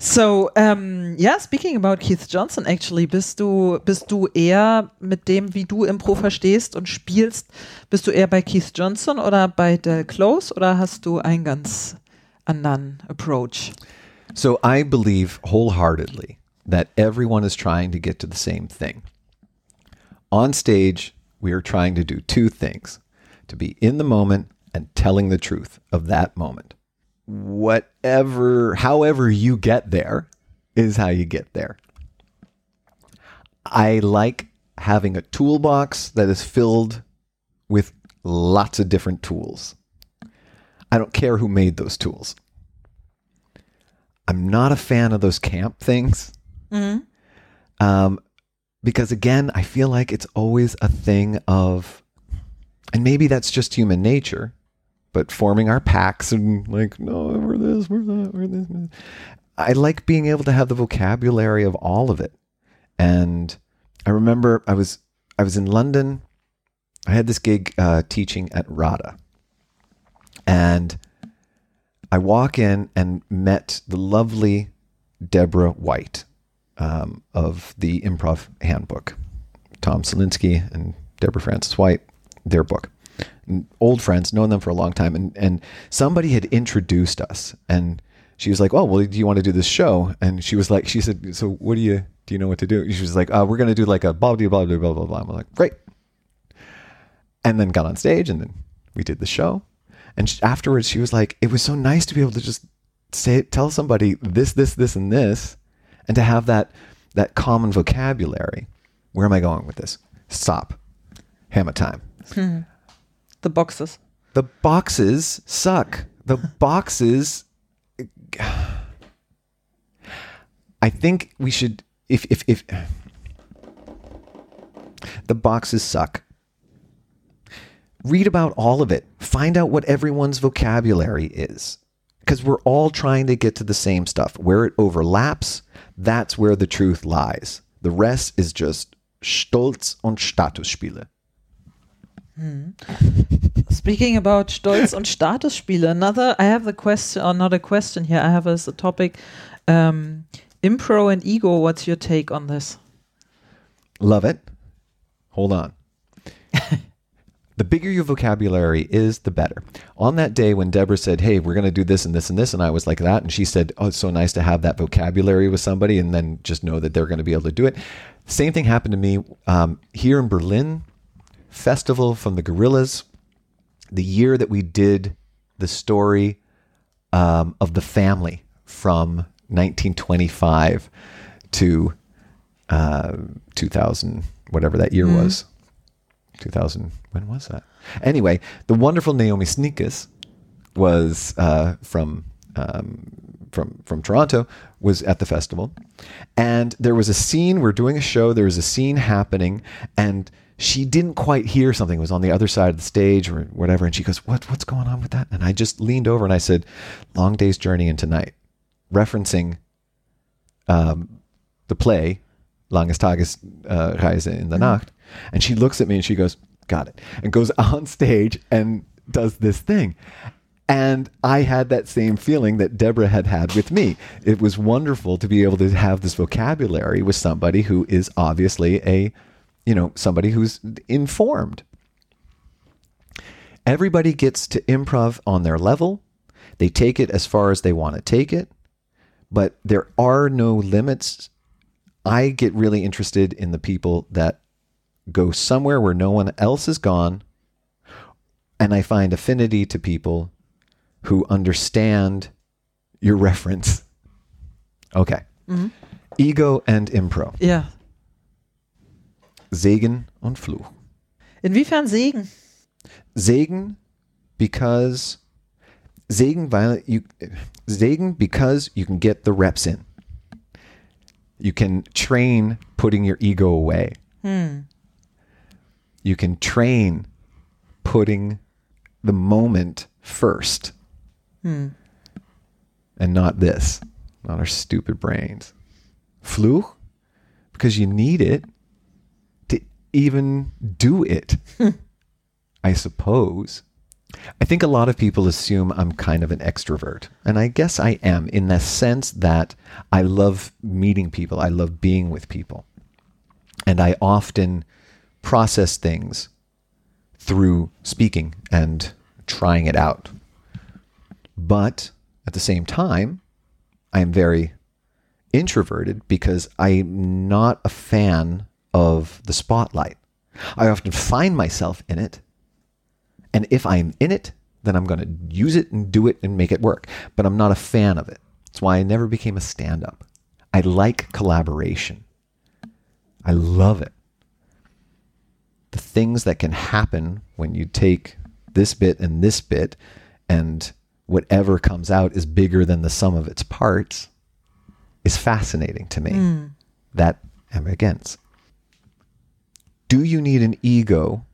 So, um, yeah, speaking about Keith Johnstone, actually, bist du, bist du eher mit dem, wie du Impro verstehst und spielst, bist du eher bei Keith Johnstone oder bei Del Close oder hast du einen ganz anderen Approach? So I believe wholeheartedly that everyone is trying to get to the same thing. On stage, we are trying to do two things to be in the moment and telling the truth of that moment. Whatever, however you get there is how you get there. I like having a toolbox that is filled with lots of different tools. I don't care who made those tools. I'm not a fan of those camp things. Um, because again, I feel like it's always a thing of, and maybe that's just human nature, but forming our packs and like, no, we're this, we're that, we're this. I like being able to have the vocabulary of all of it. And I remember I was I was in London. I had this gig uh, teaching at RADA, and I walk in and met the lovely Deborah White um, of the Improv Handbook. Tom Salinsky and Deborah Frances-White, their book. Old friends, known them for a long time, and and somebody had introduced us, and she was like, "Oh, well, do you want to do this show?" And she was like, she said, "So what do you do? You know what to do?" She was like, uh, "We're going to do like a blah blah blah blah blah blah blah." I'm like, "Great." And then got on stage, and then we did the show. And sh afterwards, she was like, "It was so nice to be able to just say, tell somebody this, this, this, and this, and to have that that common vocabulary." Where am I going with this? Stop. Hammer time. The boxes. The boxes suck. The boxes. I think we should. If if if the boxes suck. Read about all of it. Find out what everyone's vocabulary is. Because we're all trying to get to the same stuff. Where it overlaps, that's where the truth lies. The rest is just Stolz und Statusspiele. Speaking about Stolz und Statusspiele, another, I have the question, or not a question here, I have as a topic, um, impro and ego, what's your take on this? Love it. Hold on. the bigger your vocabulary is, the better. On that day when Deborah said, Hey, we're going to do this and this and this, and I was like that, and she said, Oh, it's so nice to have that vocabulary with somebody and then just know that they're going to be able to do it. Same thing happened to me um, here in Berlin, festival from the Gorillas. The year that we did the story um, of the family from 1925 to uh, 2000, whatever that year was. 2000, when was that? Anyway, the wonderful Naomi Snieckus was uh, from um, from from Toronto was at the festival, and there was a scene. We're doing a show. There was a scene happening, and she didn't quite hear something. It was on the other side of the stage or whatever, and she goes, "What what's going on with that?" And I just leaned over and I said, "Long day's journey into night," referencing um, the play Langes Tages uh, Reise in der Nacht. And she looks at me and she goes, Got it. And goes on stage and does this thing. And I had that same feeling that Deborah had had with me. It was wonderful to be able to have this vocabulary with somebody who is obviously a, you know, somebody who's informed. Everybody gets to improv on their level. They take it as far as they want to take it, but there are no limits. I get really interested in the people that go somewhere where no one else has gone, and I find affinity to people who understand your reference. Okay. Mm-hmm. Ego and Impro. Ja. Segen und Fluch. Inwiefern Segen? Segen because Segen weil you Segen because you can get the reps in. You can train putting your ego away. Hmm. You can train putting the moment first. Hmm. And not this, not our stupid brains. Fluch because you need it even do it. I suppose. I think a lot of people assume I'm kind of an extrovert. And I guess I am in the sense that I love meeting people, I love being with people. And I often process things through speaking and trying it out. But at the same time, I am very introverted because I'm not a fan of the spotlight. I often find myself in it and if I'm in it, then I'm going to use it and do it and make it work. But I'm not a fan of it. That's why I never became a stand up. I like collaboration, I love it. The things that can happen when you take this bit and this bit, and whatever comes out is bigger than the sum of its parts, is fascinating to me. Hmm. That am against. Do you need an ego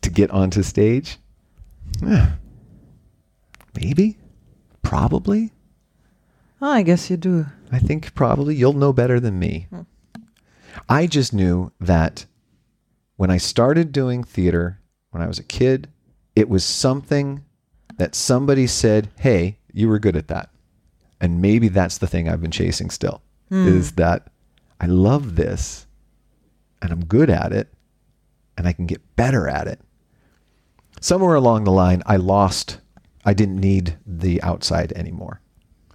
to get onto stage? Eh, Maybe. Probably. Oh, I guess you do. I think probably you'll know better than me. Hmm. I just knew that when I started doing theater when I was a kid, it was something that somebody said, "Hey, you were good at that." And maybe that's the thing I've been chasing still. Hmm. Is that I love this and I'm good at it and I can get better at it. Somewhere along the line I lost I didn't need the outside anymore.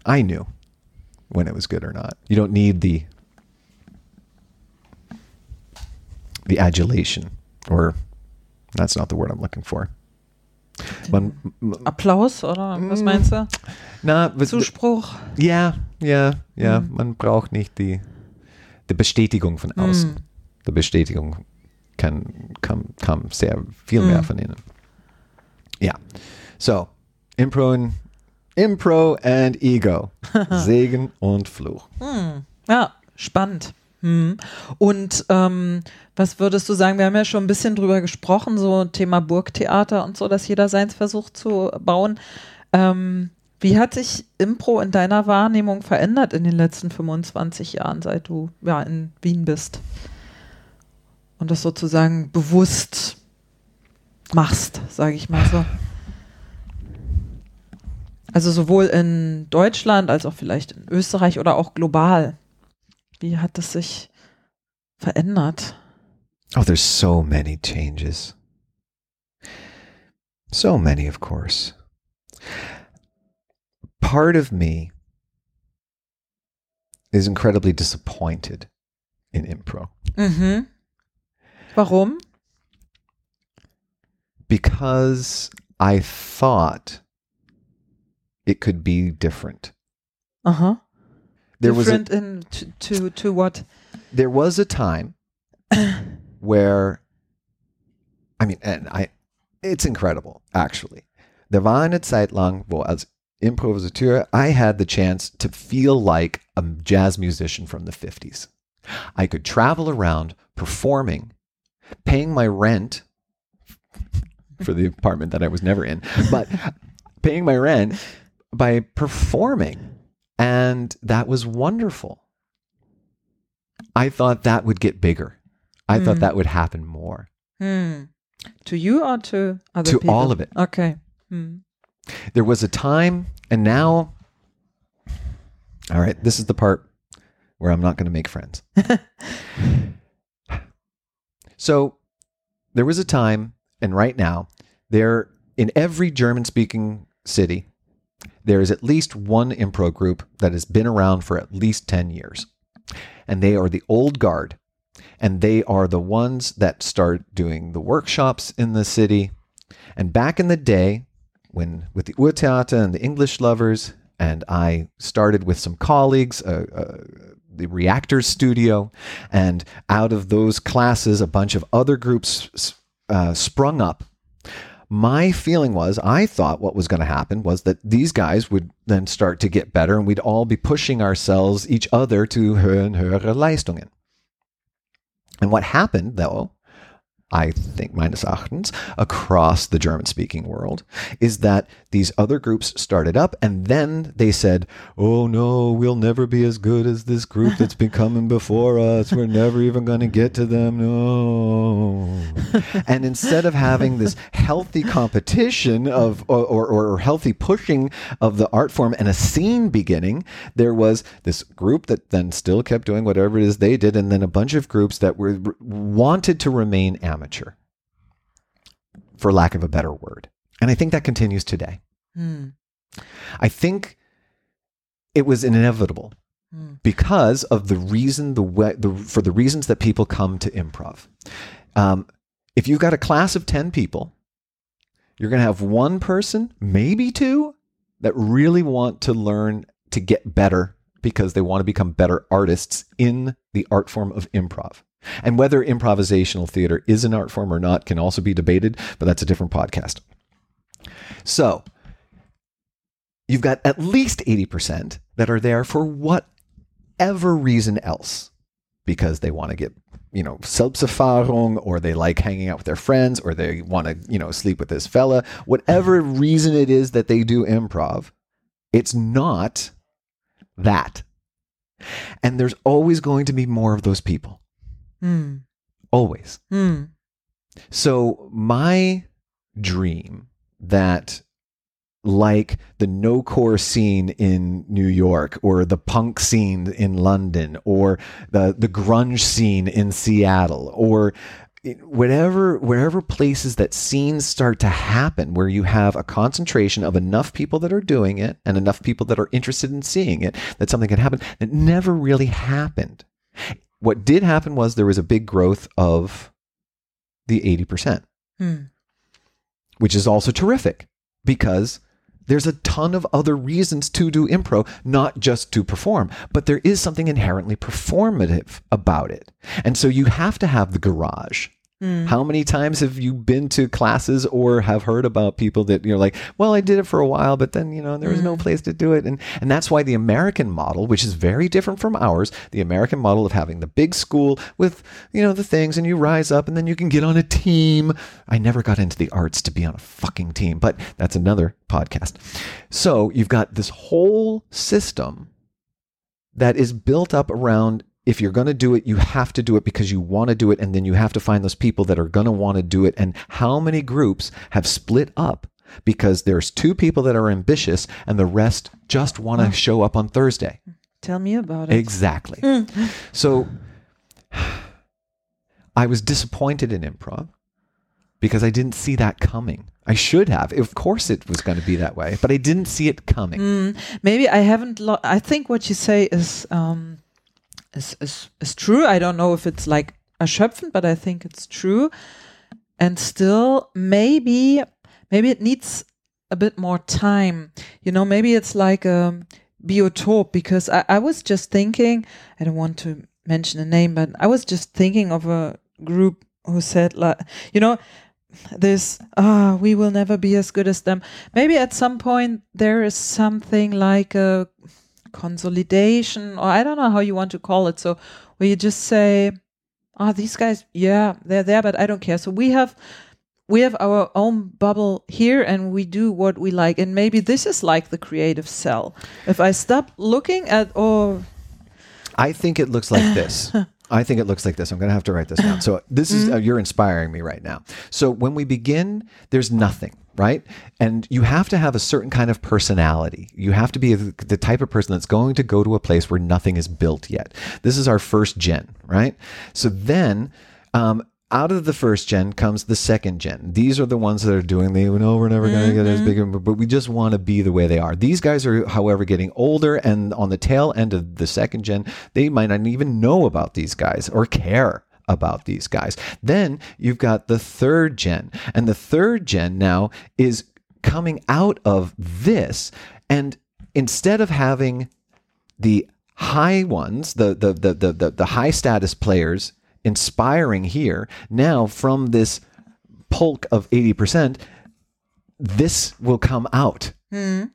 I knew when it was good or not. You don't need the the adulation or that's not the word I'm looking for. Man, m- Applaus oder was mm. meinst du? na, Zuspruch. ja, ja, ja, mm. man braucht nicht die, die Bestätigung von mm. außen. Die Bestätigung kann, kam, kam sehr viel mehr von innen. Ja, so, Impro, und- Impro and Ego, Segen und Fluch. Ja, spannend. Hm. Und ähm, was würdest du sagen? Wir haben ja schon ein bisschen drüber gesprochen, so Thema Burgtheater und so, dass jeder seins versucht zu bauen. Ähm, wie hat sich Impro in deiner Wahrnehmung verändert in den letzten 25 Jahren, seit du ja, in Wien bist? Und das sozusagen bewusst machst, sage ich mal so. Also sowohl in Deutschland als auch vielleicht in Österreich oder auch global. Wie hat es sich verändert? Oh, there's so many changes. So many, of course. Part of me is incredibly disappointed in impro Mhm. Warum? because I thought it could be different. Uh-huh. There was a, Different in to, to to what? there was a time where I mean and I it's incredible actually. There war eine Zeit lang, wo als Improvisateur I had the chance to feel like a jazz musician from the 50s. I could travel around performing, paying my rent for the apartment that I was never in, but paying my rent by performing. And that was wonderful. I thought that would get bigger. I thought Mm. that would happen more. Hmm. To you or to other To people? all of it. Okay. Hmm. There was a time, and now, all right, this is the part where I'm not going to make friends. so there was a time, and right now, there in every German speaking city, there is at least one improv group that has been around for at least 10 years. And they are the old guard. And they are the ones that start doing the workshops in the city. And back in the day, when with the Urtheater and the English lovers, and I started with some colleagues, uh, uh, the Reactors Studio, and out of those classes, a bunch of other groups uh, sprung up. My feeling was, I thought what was going to happen was that these guys would then start to get better, and we'd all be pushing ourselves, each other, to höher und höhere Leistungen. And what happened, though, I think meines Erachtens, across the German speaking world, is that these other groups started up and then they said, Oh no, we'll never be as good as this group that's been coming before us. We're never even going to get to them. No. and instead of having this healthy competition of, or, or, or healthy pushing of the art form and a scene beginning, there was this group that then still kept doing whatever it is they did, and then a bunch of groups that were wanted to remain amateur, for lack of a better word. And I think that continues today. Hmm. I think it was inevitable Hmm. because of the reason the way the for the reasons that people come to improv. Um, if you've got a class of ten people, you're going to have one person, maybe two, that really want to learn to get better because they want to become better artists in the art form of improv. And whether improvisational theater is an art form or not can also be debated, but that's a different podcast. So, you've got at least 80% that are there for whatever reason else. Because they want to get you know Selbsterfahrung or they like hanging out with their friends or they want to you know sleep with this fella. Whatever reason it is that they do improv it's not that. And there's always going to be more of those people. Hmm. always. Hmm. so my dream that like the no core scene in New York or the punk scene in London or the the grunge scene in Seattle or whatever wherever places that scenes start to happen where you have a concentration of enough people that are doing it and enough people that are interested in seeing it that something can happen it never really happened what did happen was there was a big growth of the 80% Hmm. Which is also terrific because there's a ton of other reasons to do improv, not just to perform, but there is something inherently performative about it. And so you have to have the garage. Hmm. How many times have you been to classes or have heard about people that you're like, well, I did it for a while, but then, you know, there was no place to do it. And, and that's why the American model, which is very different from ours, the American model of having the big school with, you know, the things and you rise up and then you can get on a team. I never got into the arts to be on a fucking team, but that's another podcast. So you've got this whole system that is built up around if you're going to do it, you have to do it because you want to do it. And then you have to find those people that are going to want to do it. And how many groups have split up because there's two people that are ambitious and the rest just want to show up on Thursday? Tell me about it. Exactly. So I was disappointed in improv because I didn't see that coming. I should have. Of course, it was going to be that way, but I didn't see it coming. Mm, maybe I haven't. Lo- I think what you say is um, is, is, is true. I don't know if it's like erschöpfend, but I think it's true. And still, maybe, maybe it needs a bit more time. You know, maybe it's like a biotop because I, I was just thinking, I don't want to mention a name, but I was just thinking of a group who said like, you know, this ah we will never be as good as them maybe at some point there is something like a consolidation or i don't know how you want to call it so where you just say ah oh, these guys yeah they're there but i don't care so we have we have our own bubble here and we do what we like and maybe this is like the creative cell if i stop looking at oh i think it looks like this I think it looks like this. I'm going to have to write this down. So this is uh, mm-hmm. you're inspiring me right now. So when we begin, there's nothing, right? And you have to have a certain kind of personality. You have to be the type of person that's going to go to a place where nothing is built yet. This is our first gen, right? So then um, out of the first gen comes the second gen. These are the ones that are doing the, no, we're never going to get as big, mm-hmm. but we just want to be the way they are. These guys are, however, getting older, and on the tail end of the second gen, they might not even know about these guys or care about these guys. Then you've got the third gen, and the third gen now is coming out of this, and instead of having the high ones, the the the the the, high status players inspiring here. Now, from this pulk of 80%, this will come out. Mm.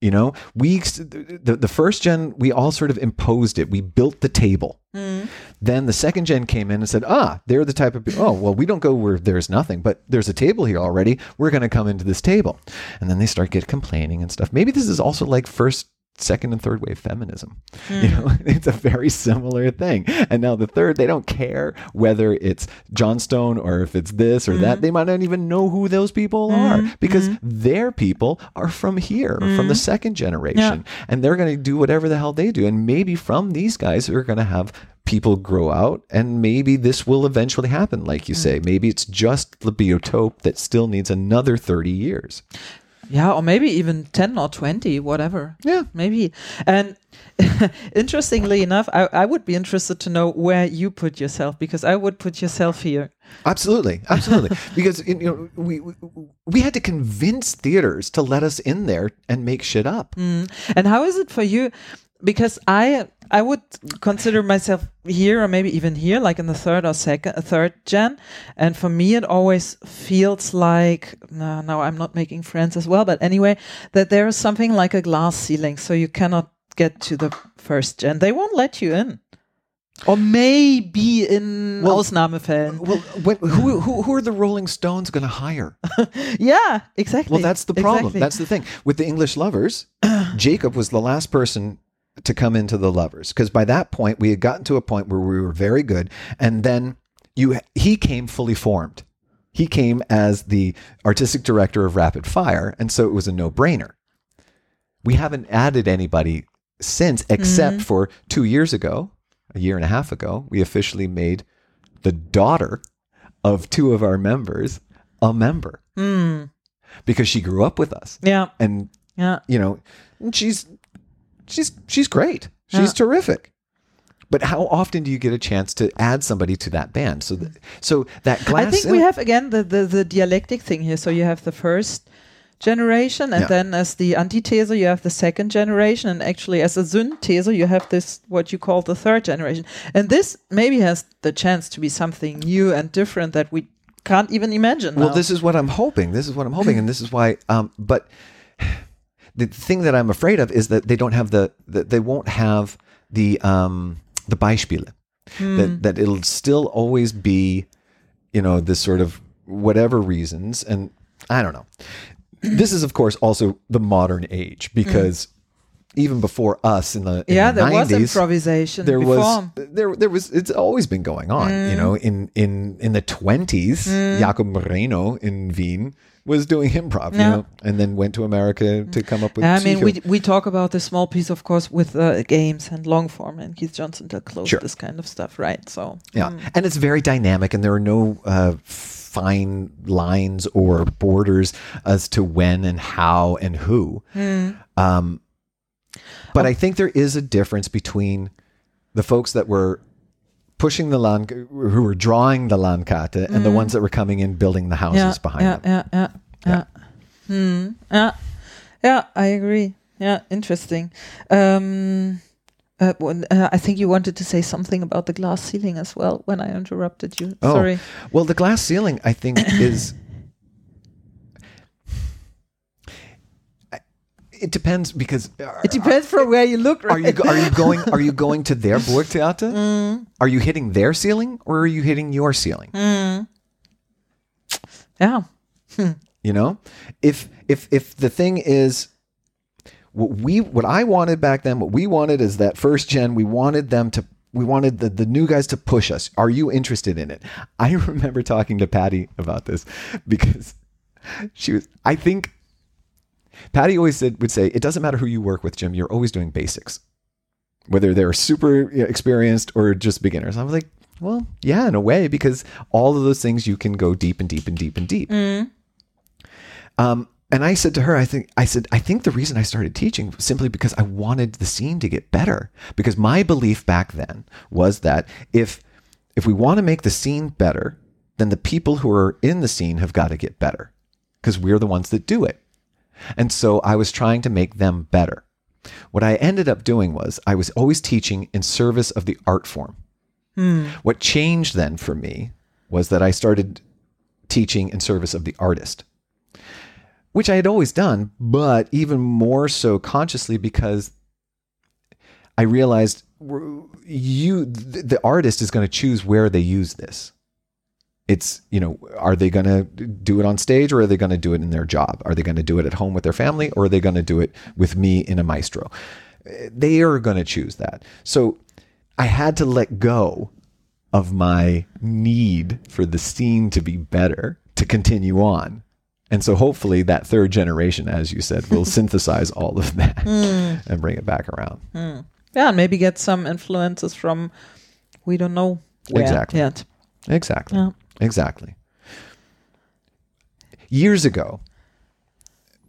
You know, we the, the first gen we all sort of imposed it. We built the table. Mm. Then the second gen came in and said, "Ah, they're the type of oh well, we don't go where there's nothing, but there's a table here already. We're going to come into this table." And then they start get complaining and stuff. Maybe this is also like first second and third wave feminism. Mm. You know, it's a very similar thing. And now the third, they don't care whether it's Johnstone or if it's this or mm. that. Hmm. They might not even know who those people mm. are because hmm. their people are from here, from the hmm. second generation. Yeah. And they're going to do whatever the hell they do. And maybe from these guys we're going to have people grow out and maybe this will eventually happen like you say maybe it's just the biotope that still needs another 30 years yeah, or maybe even 10 or 20, whatever. Yeah. Maybe. And interestingly enough, I, I would be interested to know where you put yourself because I would put yourself here. Absolutely. Absolutely. because you know, we, we, we had to convince theaters to let us in there and make shit up. Mm. And how is it for you? Because I I would consider myself here or maybe even here, like in the third or second, a third gen. And for me, it always feels like no, no, I'm not making friends as well. But anyway, that there is something like a glass ceiling, so you cannot get to the first gen. They won't let you in. Or maybe in well, Ausnahmefällen. Well, when, who, who, who are the Rolling Stones going to hire? yeah, exactly. Well, that's the problem. Exactly. That's the thing. With the English lovers, Jacob was the last person to come into the lovers. Because by that point we had gotten to a point where we were very good and then you he came fully formed. He came as the artistic director of rapid fire and so it was a no-brainer. We haven't added anybody since except mm-hmm. for two years ago a year and a half ago we officially made the daughter of two of our members a member. Mm. because she grew up with us. Yeah. And yeah. you know she's she's she's great. She's yeah. terrific. But how often do you get a chance to add somebody to that band? So, th- so that glass. I think we have again the, the the dialectic thing here. So you have the first generation, and yeah. then as the antithese you have the second generation, and actually as a synthese you have this what you call the third generation. And this maybe has the chance to be something new and different that we can't even imagine. Well, now. this is what I'm hoping. This is what I'm hoping, and this is why. Um, but the thing that I'm afraid of is that they don't have the, the they won't have the um, the Beispiele. Mm. That that it'll still always be, you know, this sort of whatever reasons, and I don't know. this is, of course, also the modern age because. Mm. Even before us in the in yeah, the there 90s, was improvisation. There before. was there there was it's always been going on. Mm. You know, in in in the twenties, mm. Jacob Moreno in Wien was doing improv, you know, and then went to America to come up with. I mean, we we talk about the small piece, of course, with uh, games and long form, and Keith Johnstone that closed sure. this kind of stuff, right? So yeah, mm. and it's very dynamic, and there are no. Uh, fine lines or borders as to when and how and who. Mm. Um, but oh. I think there is a difference between the folks that were pushing the land, who were drawing the Landkarte, and the ones that were coming in building the houses yeah, behind yeah, them. yeah, yeah, yeah, Hmm. Yeah, yeah, I agree. Yeah, interesting. Um, uh, uh, I think you wanted to say something about the glass ceiling as well when I interrupted you. Oh. Sorry. Well, the glass ceiling, I think, is. It depends because are, It depends from where you look. Right? are you are you going are you going to their Burgtheater? Mm. Are you hitting their ceiling or are you hitting your ceiling? Mm. yeah. Hmm. You know, if if if the thing is what we what I wanted back then, what we wanted is that first gen. We wanted them to. We wanted the, the new guys to push us. Are you interested in it? I remember talking to Patty about this because she was. I think Patty always said would say it doesn't matter who you work with, Jim. You're always doing basics, whether they're super experienced or just beginners. I was like, well, yeah, in a way, because all of those things you can go deep and deep and deep and deep. Um, and I said to her, I think I said, I think the reason I started teaching was simply because I wanted the scene to get better. Because my belief back then was that if if we want to make the scene better, then the people who are in the scene have got to get better. Because we're the ones that do it. And so I was trying to make them better. What I ended up doing was I was always teaching in service of the art form. Hmm. What changed then for me was that I started teaching in service of the artist which I had always done, but even more so consciously because I realized you, the artist, is going to choose where they use this. It's, you know, are they going to do it on stage or are they going to do it in their job? Are they going to do it at home with their family or are they going to do it with me in a maestro? They are going to choose that. So I had to let go of my need for the scene to be better to continue on. And so hopefully that third generation, as you said, will synthesize all of that hmm. and bring it back around. Hmm. Yeah, and maybe get some influences from we don't know where Exactly. yet. Exactly. Yeah. Exactly. Years ago,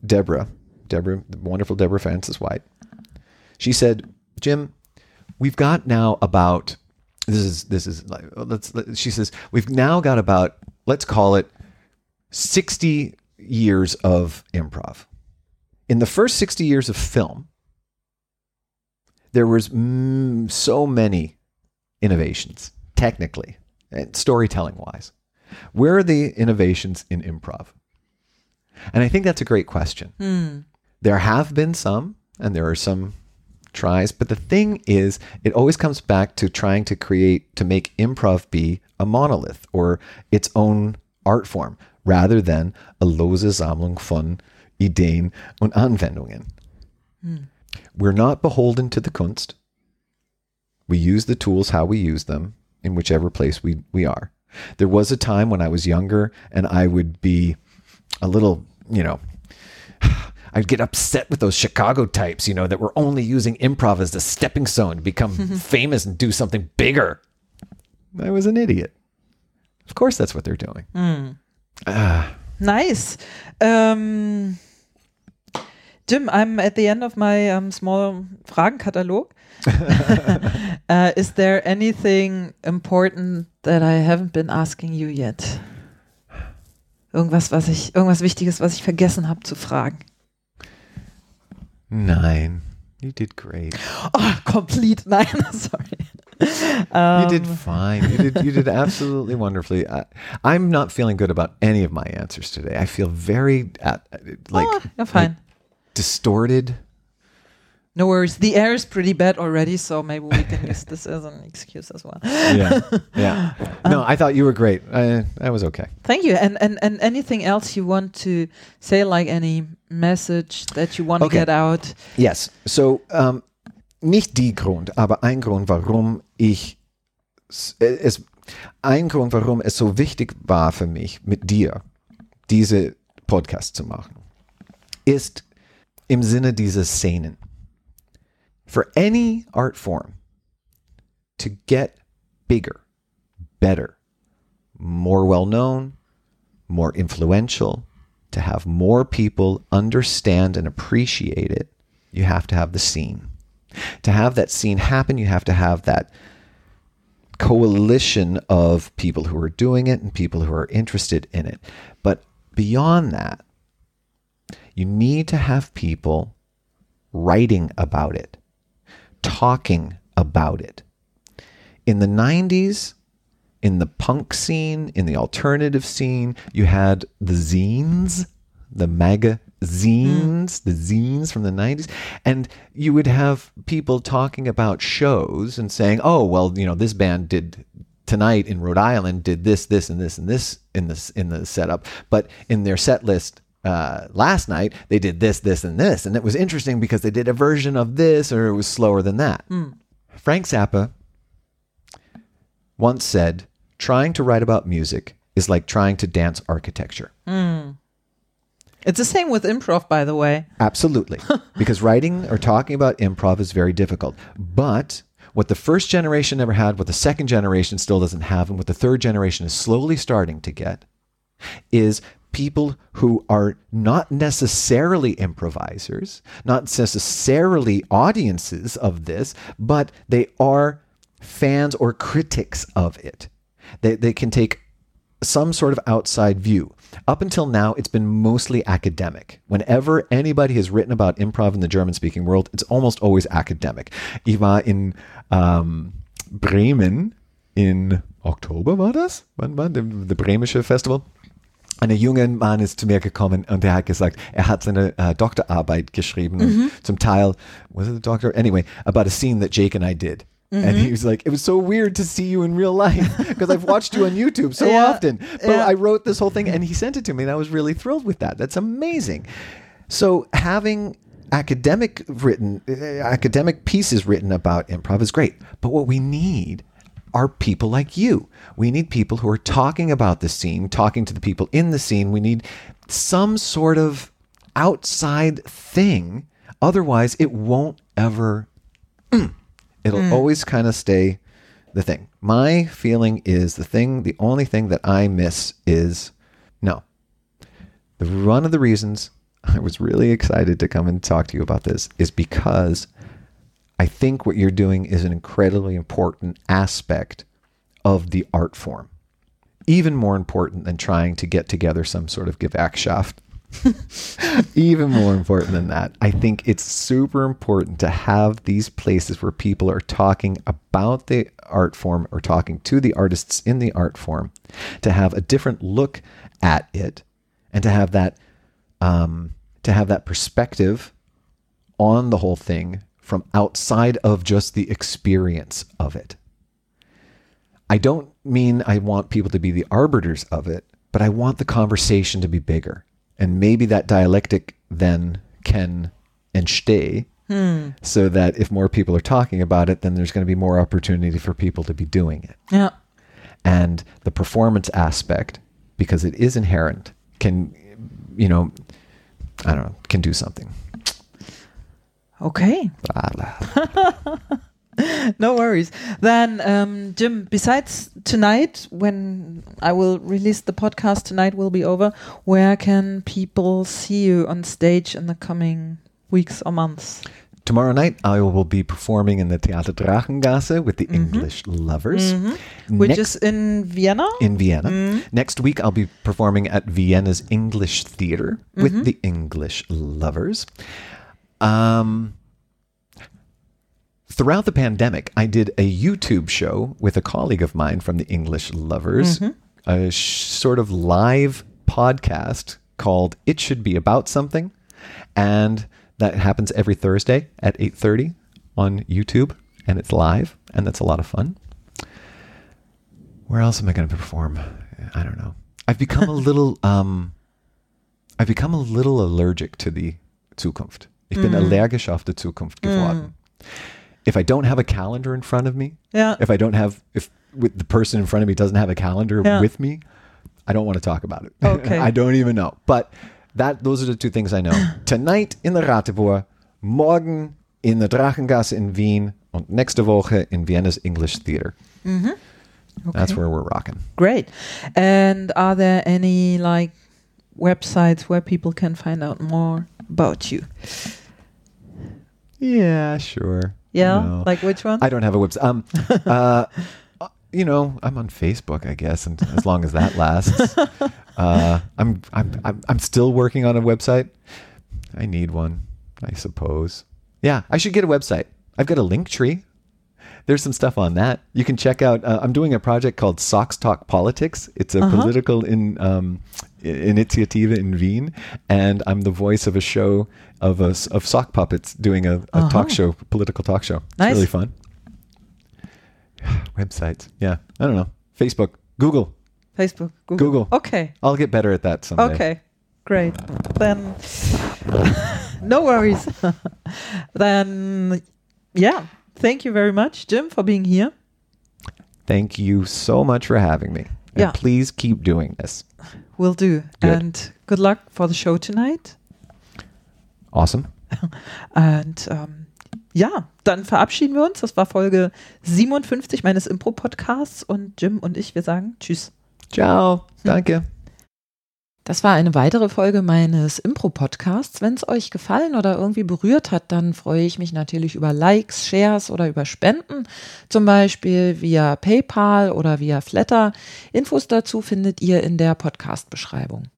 Deborah, Deborah, the wonderful Deborah Frances-White, she said, Jim, we've got now about this is this is let's let, she says we've now got about let's call it 60 years of improv. In the first 60 years of film, there was mm, so many innovations technically and storytelling wise. Where are the innovations in improv? And I think that's a great question. Hmm. There have been some, and there are some tries, but the thing is, it always comes back to trying to create, to make improv be a monolith or its own art form rather than a lose Sammlung von Ideen und Anwendungen. Hmm. We're not beholden to the Kunst. We use the tools how we use them in whichever place we, we are. There was a time when I was younger and I would be a little, you know, I'd get upset with those Chicago types, you know, that were only using improv as the stepping stone to become famous and do something bigger. I was an idiot. Of course, that's what they're doing. mm Nice. Um, Jim, I'm at the end of my um, small Fragenkatalog. uh, is there anything important that I haven't been asking you yet? Irgendwas, was ich, irgendwas Wichtiges, was ich vergessen habe zu fragen. Nine. You did great. Oh, complete. Nein, sorry. you did fine. You did you did absolutely wonderfully. I, I'm not feeling good about any of my answers today. I feel very at, like oh, fine. distorted. No worries. The air is pretty bad already, so maybe we can use this as an excuse as well. Yeah, yeah. No, I thought you were great. I, I was okay. Thank you. And, and and anything else you want to say, like any message that you want to Okay. get out? Yes. So, um, nicht die Grund, aber ein Grund, warum ich es, ein Grund, warum es so wichtig war für mich, mit dir diese Podcast zu machen, ist im Sinne dieser Szenen. For any art form to get bigger, better, more well known, more influential, to have more people understand and appreciate it, you have to have the scene. To have that scene happen, you have to have that coalition of people who are doing it and people who are interested in it. But beyond that, you need to have people writing about it, talking about it. In the 90s, in the punk scene, in the alternative scene, you had the zines, the magazines, mm. the zines from the 90s. And you would have people talking about shows and saying, oh, well, you know, this band did tonight in Rhode Island did this, this, and this, and this in this in the setup. But in their set list uh, last night, they did this, this, and this. And it was interesting because they did a version of this or it was slower than that. Mm. Frank Zappa once said, trying to write about music is like trying to dance architecture. Mm. It's the same with improv, by the way. Absolutely. because writing or talking about improv is very difficult. But what the first generation never had, what the second generation still doesn't have, and what the third generation is slowly starting to get is people who are not necessarily improvisers, not necessarily audiences of this, but they are fans or critics of it. They, they can take some sort of outside view. Up until now, it's been mostly academic. Whenever anybody has written about improv in the German speaking world, it's almost always academic. War in um, Bremen in Oktober, war das? Wann war das? The Bremische Festival? Ein junger Mann ist zu mir gekommen und er hat gesagt, er hat seine uh, Doktorarbeit geschrieben, mhm. zum Teil, was it a doctor? Anyway, about a scene that Jake and I did. Mm-hmm. And he was like, it was so weird to see you in real life because I've watched you on YouTube so yeah, often. But yeah. I wrote this whole thing and he sent it to me and I was really thrilled with that. That's amazing. So having academic written uh, academic pieces written about improv is great. But what we need are people like you. We need people who are talking about the scene, talking to the people in the scene. We need some sort of outside thing. Otherwise, it won't ever It'll mm. always kind of stay the thing. My feeling is the thing, the only thing that I miss is no. The one of the reasons I was really excited to come and talk to you about this is because I think what you're doing is an incredibly important aspect of the art form. Even more important than trying to get together some sort of Gewerkschaft Even more important than that, I think it's super important to have these places where people are talking about the art form or talking to the artists in the art form, to have a different look at it, and to have that um, to have that perspective on the whole thing from outside of just the experience of it. I don't mean I want people to be the arbiters of it, but I want the conversation to be bigger. And maybe that dialectic then can entstay hmm. so that if more people are talking about it, then there's going to be more opportunity for people to be doing it. Yeah. And the performance aspect, because it is inherent, can, you know, I don't know, can do something. Okay. no worries. Then, um, Jim, besides tonight, when I will release the podcast, tonight will be over, where can people see you on stage in the coming weeks or months? Tomorrow night, I will be performing in the Theater Drachengasse with the mm -hmm. English Lovers. Mm -hmm. Which is in Vienna? In Vienna. Mm. Next week, I'll be performing at Vienna's English Theater with -hmm. the English Lovers. Um, throughout the pandemic, I did a YouTube show with a colleague of mine from the English Lovers, mm-hmm. a sh- sort of live podcast called "It Should Be About Something," and that happens every Thursday at eight thirty on YouTube, and it's live, and that's a lot of fun. Where else am I going to perform? I don't know. I've become a little, um, I've become a little allergic to the Zukunft. Ich bin mm. allergisch auf die Zukunft geworden. Mm if I don't have a calendar in front of me, yeah. if I don't have, if with the person in front of me doesn't have a calendar yeah. with me, I don't want to talk about it. Okay. I don't even know. But that those are the two things I know. Tonight in the Ratibor, morgen in the Drachengasse in Wien, and nächste Woche in Vienna's English Theater. Mm-hmm. Okay. That's where we're rocking. Great. And are there any like websites where people can find out more about you? Yeah, sure. Yeah, No. like which one? I don't have a website. Um, uh, you know, I'm on Facebook, I guess, and as long as that lasts, uh, I'm, I'm I'm I'm still working on a website. I need one, I suppose. Yeah, I should get a website. I've got a Linktree. There's some stuff on that. You can check out. Uh, I'm doing a project called Socks Talk Politics. It's a Uh-huh. political in um, initiative in Wien, and I'm the voice of a show of a of sock puppets doing a, a Uh-huh. talk show, political talk show. It's Nice. really fun. Websites. Yeah. I don't know. Facebook. Google. Facebook, Google. Google. Okay. I'll get better at that someday. Okay, great. Then, no worries. then, yeah. Thank you very much, Jim, for being here. Thank you so much for having me. And Yeah. please keep doing this. Will do. Good. And good luck for the show tonight. Awesome. Und ähm, ja, dann verabschieden wir uns. Das war Folge 57 meines Impro-Podcasts und Jim und ich, wir sagen Tschüss. Ciao. Danke. Das war eine weitere Folge meines Impro-Podcasts. Wenn es euch gefallen oder irgendwie berührt hat, dann freue ich mich natürlich über Likes, Shares oder über Spenden, zum Beispiel via PayPal oder via Flatter. Infos dazu findet ihr in der Podcast-Beschreibung.